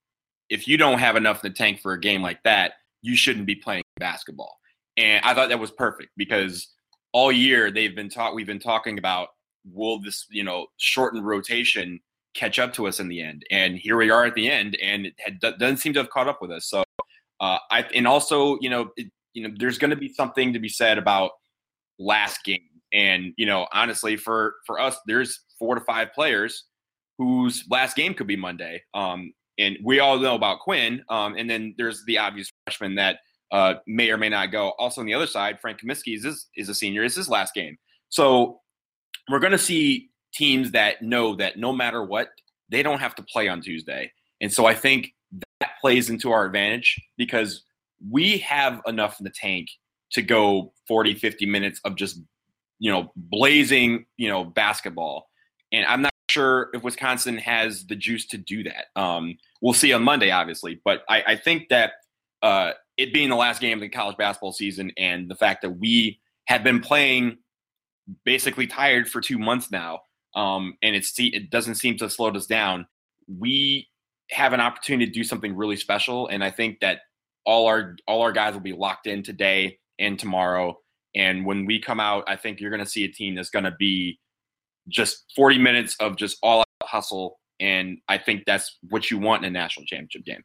if you don't have enough in the tank for a game like that, you shouldn't be playing basketball." And I thought that was perfect because all year they've been taught we've been talking about will this you know shortened rotation catch up to us in the end? And here we are at the end and it had, doesn't seem to have caught up with us. So uh, I and also you know it, you know there's going to be something to be said about last game. And you know honestly for for us there's four to five players whose last game could be Monday. Um and we all know about Quinn. Um and then there's the obvious freshman that uh, may or may not go. Also on the other side, Frank Kaminsky is is a senior. It's his last game, so we're going to see teams that know that no matter what, they don't have to play on Tuesday, and so I think that plays into our advantage because we have enough in the tank to go 40, 50 minutes of just you know blazing you know basketball, and I'm not sure if Wisconsin has the juice to do that. Um, we'll see on Monday, obviously, but I, I think that uh, it being the last game of the college basketball season and the fact that we have been playing basically tired for two months now, um, and it's it doesn't seem to slow us down. We have an opportunity to do something really special, and I think that all our all our guys will be locked in today and tomorrow. And when we come out, I think you're going to see a team that's going to be just 40 minutes of just all out hustle, and I think that's what you want in a national championship game.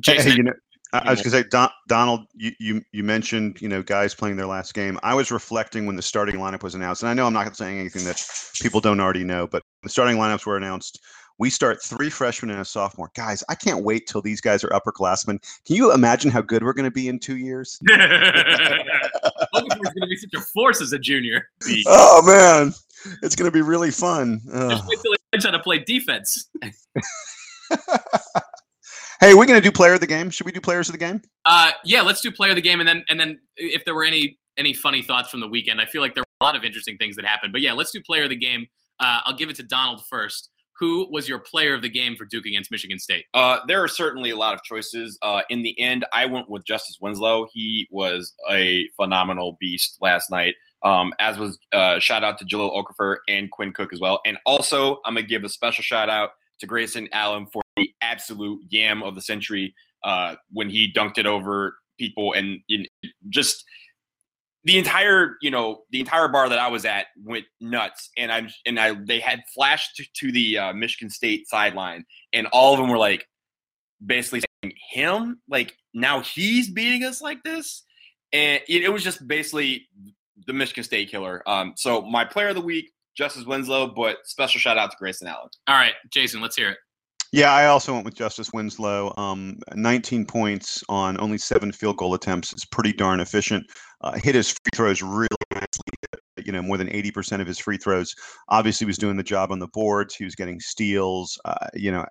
Jason, hey, you know, I, was going to say, Don, Donald, you, you, you mentioned you know guys playing their last game. I was reflecting when the starting lineup was announced, and I know I'm not saying anything that people don't already know, but the starting lineups were announced. We start three freshmen and a sophomore. Guys, I can't wait till these guys are upperclassmen. Can you imagine how good we're going to be in two years? going to be such a force as a junior. Oh man, it's going to be really fun. Just wait till he learns how to play defense. Hey, we're gonna do player of the game. Should we do players of the game? Uh, yeah, let's do player of the game, and then and then if there were any any funny thoughts from the weekend, I feel like there were a lot of interesting things that happened. But yeah, let's do player of the game. Uh, I'll give it to Donald first. Who was your player of the game for Duke against Michigan State? Uh, there are certainly a lot of choices. Uh, in the end, I went with Justice Winslow. He was a phenomenal beast last night. Um, as was uh, shout out to Jahlil Okafor and Quinn Cook as well. And also, I'm gonna give a special shout out to Grayson Allen for the absolute yam of the century uh, when he dunked it over people and just the entire you know the entire bar that I was at went nuts. And I and I they had flashed to, to the uh, Michigan State sideline and all of them were like basically saying him? Like now he's beating us like this? And it, it was just basically the Michigan State killer. Um, so my player of the week Justice Winslow, but special shout out to Grayson Allen. All right, Jason, let's hear it. Yeah, I also went with Justice Winslow. Um, 19 points on only seven field goal attempts is pretty darn efficient. Uh, hit his free throws really nicely. You know, more than 80% of his free throws. Obviously, was doing the job on the boards. He was getting steals. Uh, you know,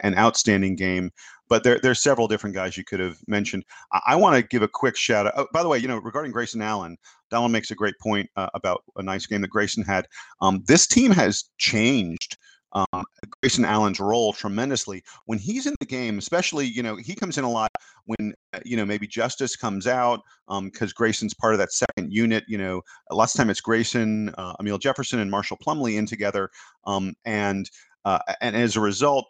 an outstanding game. But there, there's several different guys you could have mentioned. I, I want to give a quick shout out. Oh, by the way, you know, regarding Grayson Allen, Donald makes a great point uh, about a nice game that Grayson had. Um, this team has changed um, Grayson Allen's role tremendously when he's in the game. Especially, you know, he comes in a lot when uh, you know maybe Justice comes out because um, Grayson's part of that second unit. You know, lots of time it's Grayson, uh, Amile Jefferson, and Marshall Plumlee in together, um, and uh, and as a result,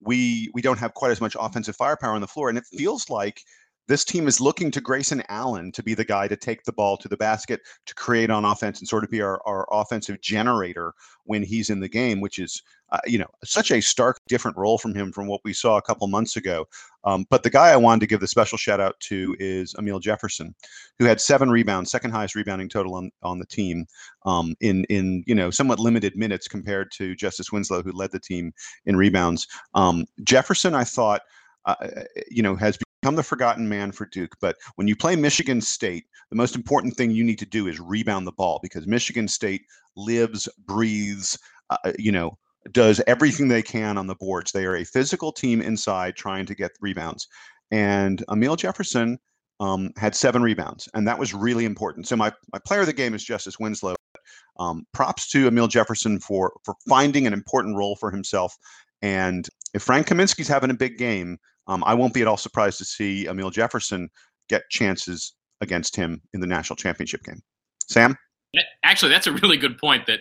we we don't have quite as much offensive firepower on the floor, and it feels like this team is looking to Grayson Allen to be the guy to take the ball to the basket, to create on offense, and sort of be our, our offensive generator when he's in the game, which is, uh, you know, such a stark different role from him from what we saw a couple months ago. Um, but the guy I wanted to give the special shout out to is Amile Jefferson, who had seven rebounds, second highest rebounding total on, on the team um, in in you know somewhat limited minutes compared to Justice Winslow, who led the team in rebounds. Um, Jefferson, I thought. Uh, you know, has become the forgotten man for Duke. But when you play Michigan State, the most important thing you need to do is rebound the ball because Michigan State lives, breathes, uh, uh, you know, does everything they can on the boards. They are a physical team inside trying to get rebounds. And Amile Jefferson um, had seven rebounds, and that was really important. So my, my player of the game is Justice Winslow. Um, props to Amile Jefferson for for finding an important role for himself. And if Frank Kaminsky's having a big game, um, I won't be at all surprised to see Amile Jefferson get chances against him in the national championship game. Sam, actually, that's a really good point. That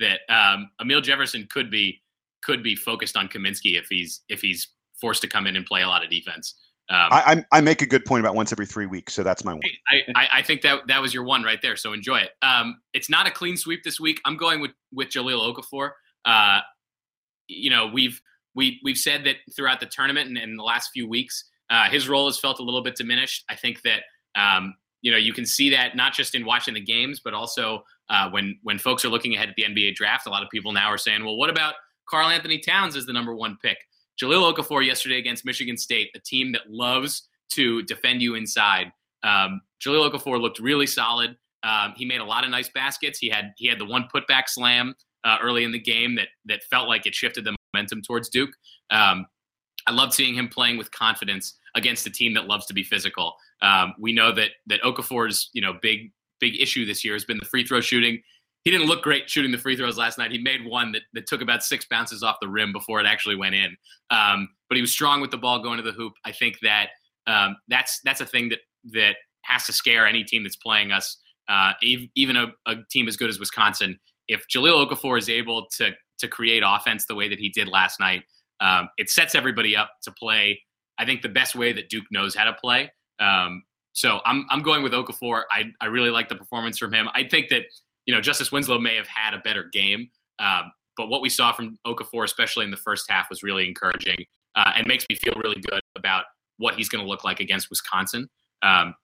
that um, Amile Jefferson could be could be focused on Kaminsky if he's if he's forced to come in and play a lot of defense. Um, I, I, make a good point about once every three weeks, so that's my one. I, I, I think that that was your one right there. So enjoy it. Um, it's not a clean sweep this week. I'm going with with Jahlil Okafor. Uh, you know, we've we we've said that throughout the tournament and in the last few weeks, uh, his role has felt a little bit diminished. I think that um, you know you can see that not just in watching the games, but also uh, when when folks are looking ahead at the NBA draft. A lot of people now are saying, well, what about Karl-Anthony Towns as the number one pick? Jahlil Okafor yesterday against Michigan State, a team that loves to defend you inside. Um, Jahlil Okafor looked really solid. Um, he made a lot of nice baskets. He had he had the one putback slam uh, early in the game that that felt like it shifted the momentum towards Duke. Um, I loved seeing him playing with confidence against a team that loves to be physical. Um, we know that that Okafor's you know big big issue this year has been the free throw shooting. He didn't look great shooting the free throws last night. He made one that, that took about six bounces off the rim before it actually went in. Um, but he was strong with the ball going to the hoop. I think that um, that's that's a thing that that has to scare any team that's playing us, uh, even a, a, team as good as Wisconsin. If Jahlil Okafor is able to to create offense the way that he did last night, um, it sets everybody up to play. I think the best way that Duke knows how to play. Um, so I'm I'm going with Okafor. I I really like the performance from him. I think that you know Justice Winslow may have had a better game, um, but what we saw from Okafor, especially in the first half, was really encouraging uh, and makes me feel really good about what he's going to look like against Wisconsin. Um,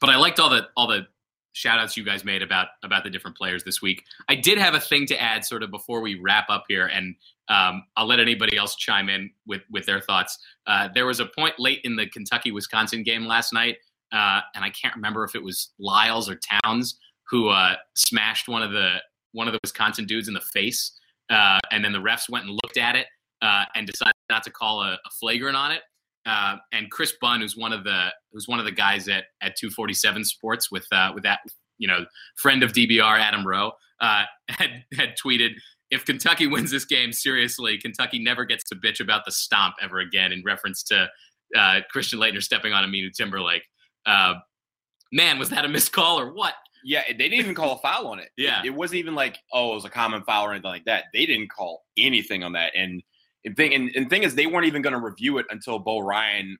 but I liked all the all the shout outs you guys made about about the different players this week. I did have a thing to add sort of before we wrap up here, and um, I'll let anybody else chime in with with their thoughts. Uh, there was a point late in the Kentucky Wisconsin game last night, uh, and I can't remember if it was Lyles or Towns who uh, smashed one of the one of the Wisconsin dudes in the face, uh, and then the refs went and looked at it uh, and decided not to call a, a flagrant on it. Uh, and Chris Bunn, who's one of the who's one of the guys at at 247 Sports with uh, with that you know friend of DBR Adam Rowe, uh, had had tweeted if Kentucky wins this game seriously, Kentucky never gets to bitch about the stomp ever again in reference to uh, Christian Laettner stepping on Aminu Timberlake. Uh, man, was that a missed call or what? Yeah, they didn't even call a foul on it. Yeah, it, it wasn't even like oh, it was a common foul or anything like that. They didn't call anything on that, and and thing and, and thing is they weren't even going to review it until Bo Ryan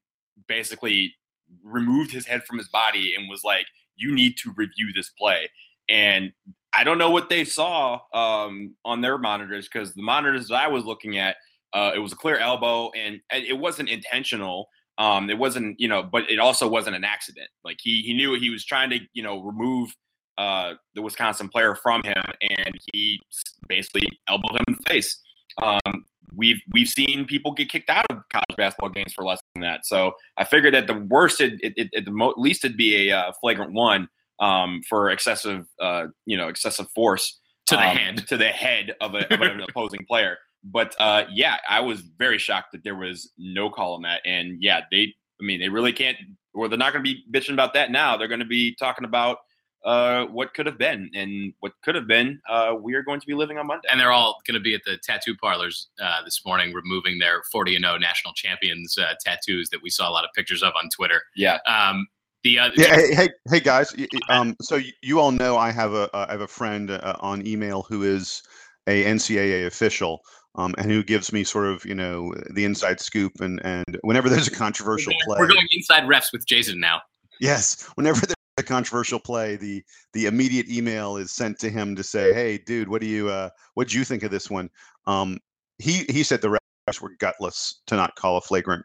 basically removed his head from his body and was like, "You need to review this play." And I don't know what they saw um, on their monitors because the monitors that I was looking at, uh, it was a clear elbow and it wasn't intentional. Um, it wasn't, you know, but it also wasn't an accident. Like he he knew he was trying to, you know, remove uh, the Wisconsin player from him, and he basically elbowed him in the face. Um, we've we've seen people get kicked out of college basketball games for less than that. So I figured at the worst, it, it, at the mo- least it'd be a uh, flagrant one um, for excessive, uh, you know, excessive force to the um, head to the head of, a, of an opposing player. But uh, yeah, I was very shocked that there was no call on that. And yeah, they, I mean, they really can't, or they're not going to be bitching about that now. They're going to be talking about uh, what could have been, and what could have been, uh, we are going to be living on Monday. And they're all going to be at the tattoo parlors uh, this morning, removing their 40 and 0 national champions uh, tattoos that we saw a lot of pictures of on Twitter. Yeah. Um, the uh, yeah, hey, hey, hey, guys. Um, so you all know I have a I have a friend uh, on email who is a NCAA official. um, and who gives me sort of you know the inside scoop. And and whenever there's a controversial we're play, we're going inside refs with Jason now. yes, whenever there's a controversial play, the the immediate email is sent to him to say, "Hey, dude, what do you uh, what do you think of this one?" Um, he he said the refs were gutless to not call a flagrant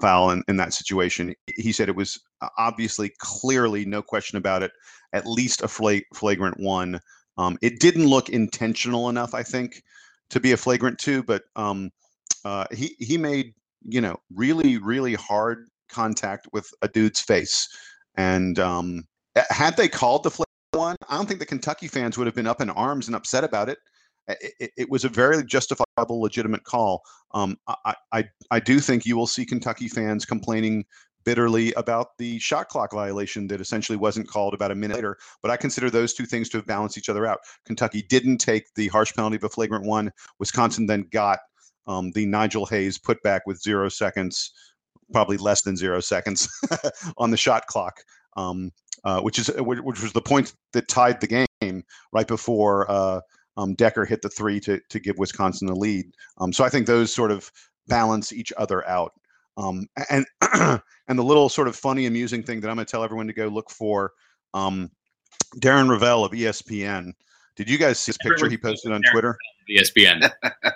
foul in, in that situation. He said it was uh, obviously, clearly, no question about it, at least a fla- flagrant one. Um, it didn't look intentional enough, I think, to be a flagrant two, but um, uh, he he made you know really really hard contact with a dude's face, and um, had they called the flagrant one, I don't think the Kentucky fans would have been up in arms and upset about it. It, it, it was a very justifiable, legitimate call. Um, I, I, I do think you will see Kentucky fans complaining bitterly about the shot clock violation that essentially wasn't called about a minute later. But I consider those two things to have balanced each other out. Kentucky didn't take the harsh penalty of a flagrant one. Wisconsin then got um, the Nigel Hayes putback with zero seconds, probably less than zero seconds on the shot clock, um, uh, which is which was the point that tied the game right before. Uh, um, Dekker hit the three to to give Wisconsin the lead. Um, so I think those sort of balance each other out. Um, and and the little sort of funny, amusing thing that I'm going to tell everyone to go look for. Um, Darren Rovell of ESPN. Did you guys see this picture he posted on Twitter? ESPN.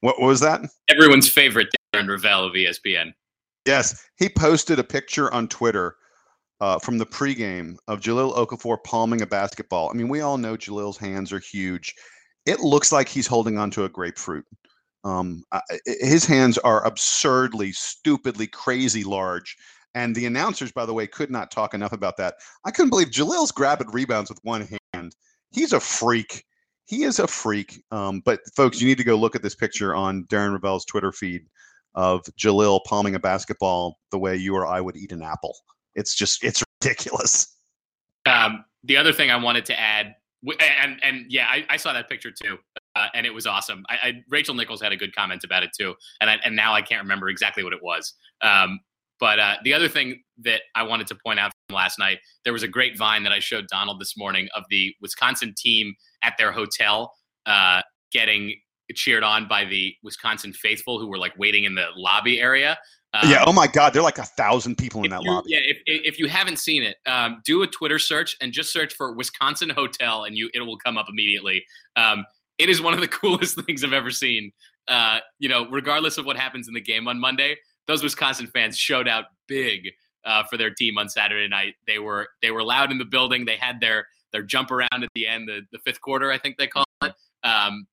What, what was that? Everyone's favorite Darren Rovell of ESPN. Yes, he posted a picture on Twitter uh, from the pregame of Jahlil Okafor palming a basketball. I mean, we all know Jahlil's hands are huge. It looks like he's holding onto a grapefruit. Um, I- his hands are absurdly, stupidly, crazy large. And the announcers, by the way, could not talk enough about that. I couldn't believe Jahlil's grabbing rebounds with one hand. He's a freak. He is a freak. Um, but folks, you need to go look at this picture on Darren Rovell's Twitter feed of Jahlil palming a basketball the way you or I would eat an apple. It's just it's ridiculous. Um, the other thing I wanted to add, and and yeah, I, I saw that picture too, uh, and it was awesome. I, I, Rachel Nichols had a good comment about it too, and I, and now I can't remember exactly what it was. Um, but uh, the other thing that I wanted to point out from last night, there was a great vine that I showed Donald this morning of the Wisconsin team at their hotel uh, getting cheered on by the Wisconsin faithful who were like waiting in the lobby area. Um, yeah. Oh my God, there are like a thousand people in that you- lobby. Yeah, if, if you haven't seen it, um, do a Twitter search and just search for Wisconsin Hotel, and you it will come up immediately. Um, it is one of the coolest things I've ever seen. Uh, you know, regardless of what happens in the game on Monday, those Wisconsin fans showed out big uh, for their team on Saturday night. They were they were loud in the building. They had their their jump around at the end, the, the fifth quarter, I think they call it, um,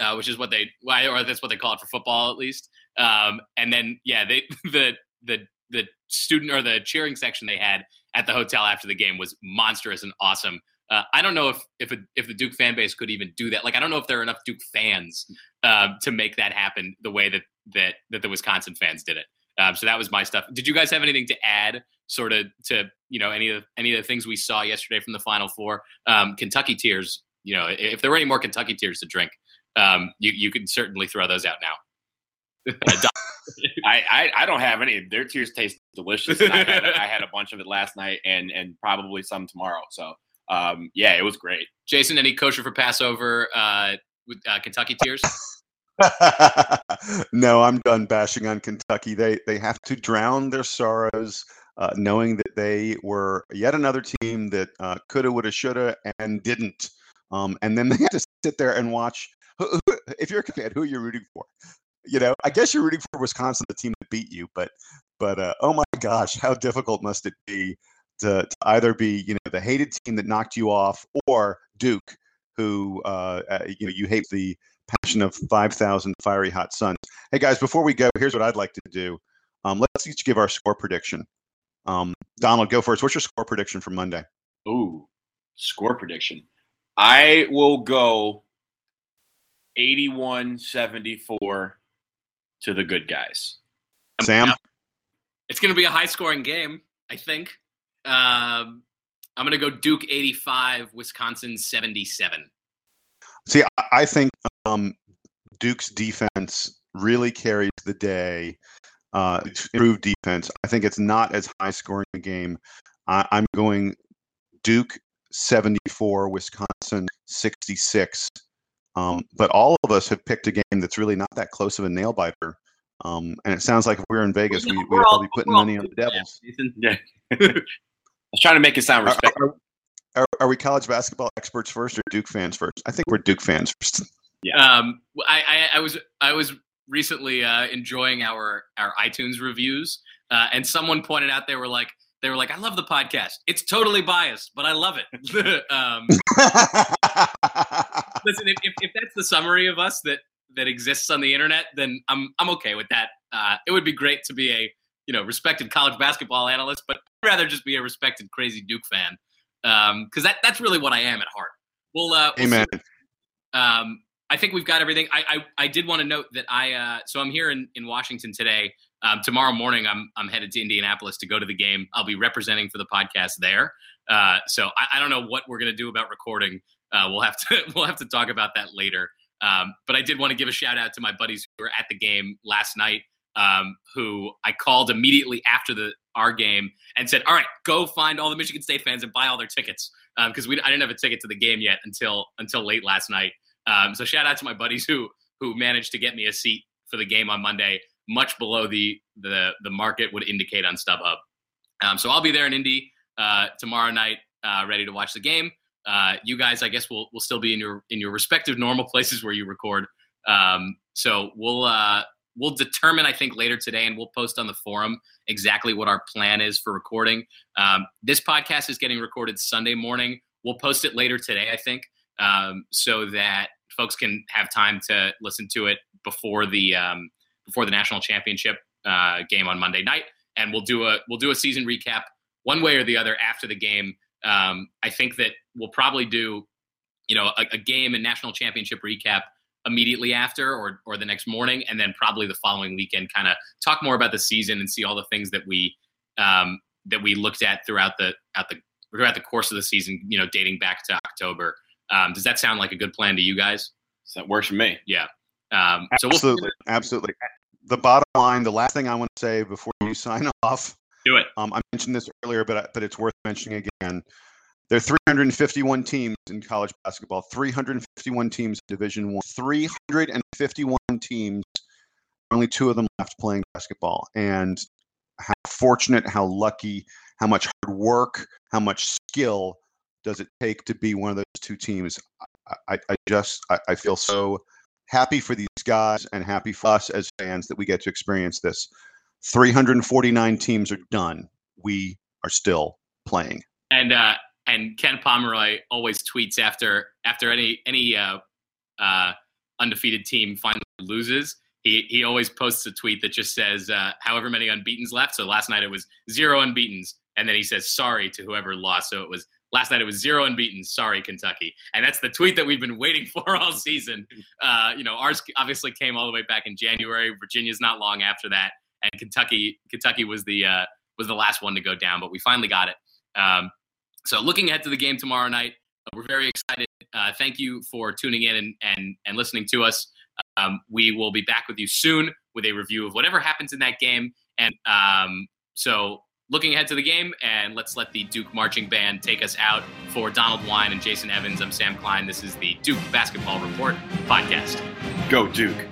uh, which is what they or that's what they call it for football at least. Um, and then yeah, they the the the student or the cheering section they had at the hotel after the game was monstrous and awesome. Uh, I don't know if if a, if the Duke fan base could even do that. Like I don't know if there are enough Duke fans uh, to make that happen the way that that that the Wisconsin fans did it. Um, so that was my stuff. Did you guys have anything to add, sort of to you know any of any of the things we saw yesterday from the Final Four? Um, Kentucky tears. You know, if there were any more Kentucky tears to drink, um, you you could certainly throw those out now. Uh, I, I I don't have any. Their tears taste delicious. And I, had, I had a bunch of it last night, and and probably some tomorrow. So um, yeah, it was great. Jason, any kosher for Passover uh, with uh, Kentucky tears? no, I'm done bashing on Kentucky. They they have to drown their sorrows, uh, knowing that they were yet another team that uh, coulda, woulda, shoulda, and didn't. Um, and then they had to sit there and watch. If you're a fan, who are you rooting for? You know, I guess you're rooting for Wisconsin, the team that beat you. But but uh, oh my gosh, how difficult must it be to, to either be you know the hated team that knocked you off, or Duke, who uh, uh, you know you hate the passion of 5,000 fiery hot suns. Hey guys, before we go, here's what I'd like to do. Um, let's each give our score prediction. Um, Donald, go first. What's your score prediction for Monday? Ooh, score prediction. I will go 81-74 to the good guys. Sam? It's going to be a high scoring game, I think. Um, I'm going to go Duke 85, Wisconsin 77. See, I, I think um, Duke's defense really carries the day. Uh, improved defense. I think it's not as high scoring a game. I, I'm going Duke 74, Wisconsin 66. Um, but all of us have picked a game that's really not that close of a nail biter. Um, and it sounds like if we were in Vegas, we, we'd We're all all- be putting money on the Devils. Yeah. I was trying to make it sound Are, respectful. are, are, are we college basketball experts first or Duke fans first? I think we're Duke fans first. Um, I, I, I was I was recently uh, enjoying our our iTunes reviews, uh, and someone pointed out they were like they were like I love the podcast. It's totally biased, but I love it. um, listen, if, if, if that's the summary of us that that exists on the internet, then I'm I'm okay with that. Uh, it would be great to be a you know respected college basketball analyst, but I'd rather just be a respected crazy Duke fan because that that's really what I am at heart. We'll, uh, we'll Amen. um, I think we've got everything. I I, I did want to note that I uh, so I'm here in, in Washington today. Um, tomorrow morning, I'm I'm headed to Indianapolis to go to the game. I'll be representing for the podcast there. Uh, so I, I don't know what we're gonna do about recording. Uh, we'll have to we'll have to talk about that later. Um, but I did want to give a shout out to my buddies who were at the game last night. Um, who I called immediately after the our game and said, "All right, go find all the Michigan State fans and buy all their tickets." Because we I didn't have a ticket to the game yet until until late last night. Um, so shout out to my buddies who who managed to get me a seat for the game on Monday, much below the the the market would indicate on StubHub. Um, so I'll be there in Indy uh, tomorrow night, uh, ready to watch the game. Uh, you guys, I guess, will will still be in your in your respective normal places where you record. Um, so we'll uh, we'll determine, I think, later today, and we'll post on the forum exactly what our plan is for recording. Um, this podcast is getting recorded Sunday morning. We'll post it later today, I think, um, so that folks can have time to listen to it before the um, before the national championship uh, game on Monday night. And we'll do a we'll do a season recap one way or the other after the game. Um, I think that we'll probably do, you know, a, a game and national championship recap immediately after or or the next morning, and then probably the following weekend, kind of talk more about the season and see all the things that we um, that we looked at throughout the at the throughout the course of the season. You know, dating back to October. Um, does that sound like a good plan to you guys? So that works for me. Yeah. Um, so we'll Absolutely, absolutely. The bottom line, the last thing I want to say before you sign off, do it. um, I mentioned this earlier, but but it's worth mentioning again. There are 351 teams in college basketball. 351 teams in Division One. 351 teams. Only two of them left playing basketball, and how fortunate, how lucky, how much hard work, how much skill does it take to be one of those two teams? I, I, I just I, I feel so happy for these guys and happy for us as fans that we get to experience this. 349 teams are done. We are still playing. And uh, and Ken Pomeroy always tweets after after any any uh, uh, undefeated team finally loses. He he always posts a tweet that just says uh, however many unbeaten's left. So last night it was zero unbeaten's, and then he says sorry to whoever lost. So it was last night it was zero unbeaten's. Sorry Kentucky, and that's the tweet that we've been waiting for all season. Uh, you know ours obviously came all the way back in January. Virginia's not long after that, and Kentucky Kentucky was the uh, was the last one to go down, but we finally got it. Um, so looking ahead to the game tomorrow night, we're very excited. Uh, thank you for tuning in and and, and listening to us. Um, we will be back with you soon with a review of whatever happens in that game. And um, so looking ahead to the game, and let's let the Duke marching band take us out. For Donald Wine and Jason Evans, I'm Sam Klein. This is the Duke Basketball Report podcast. Go Duke.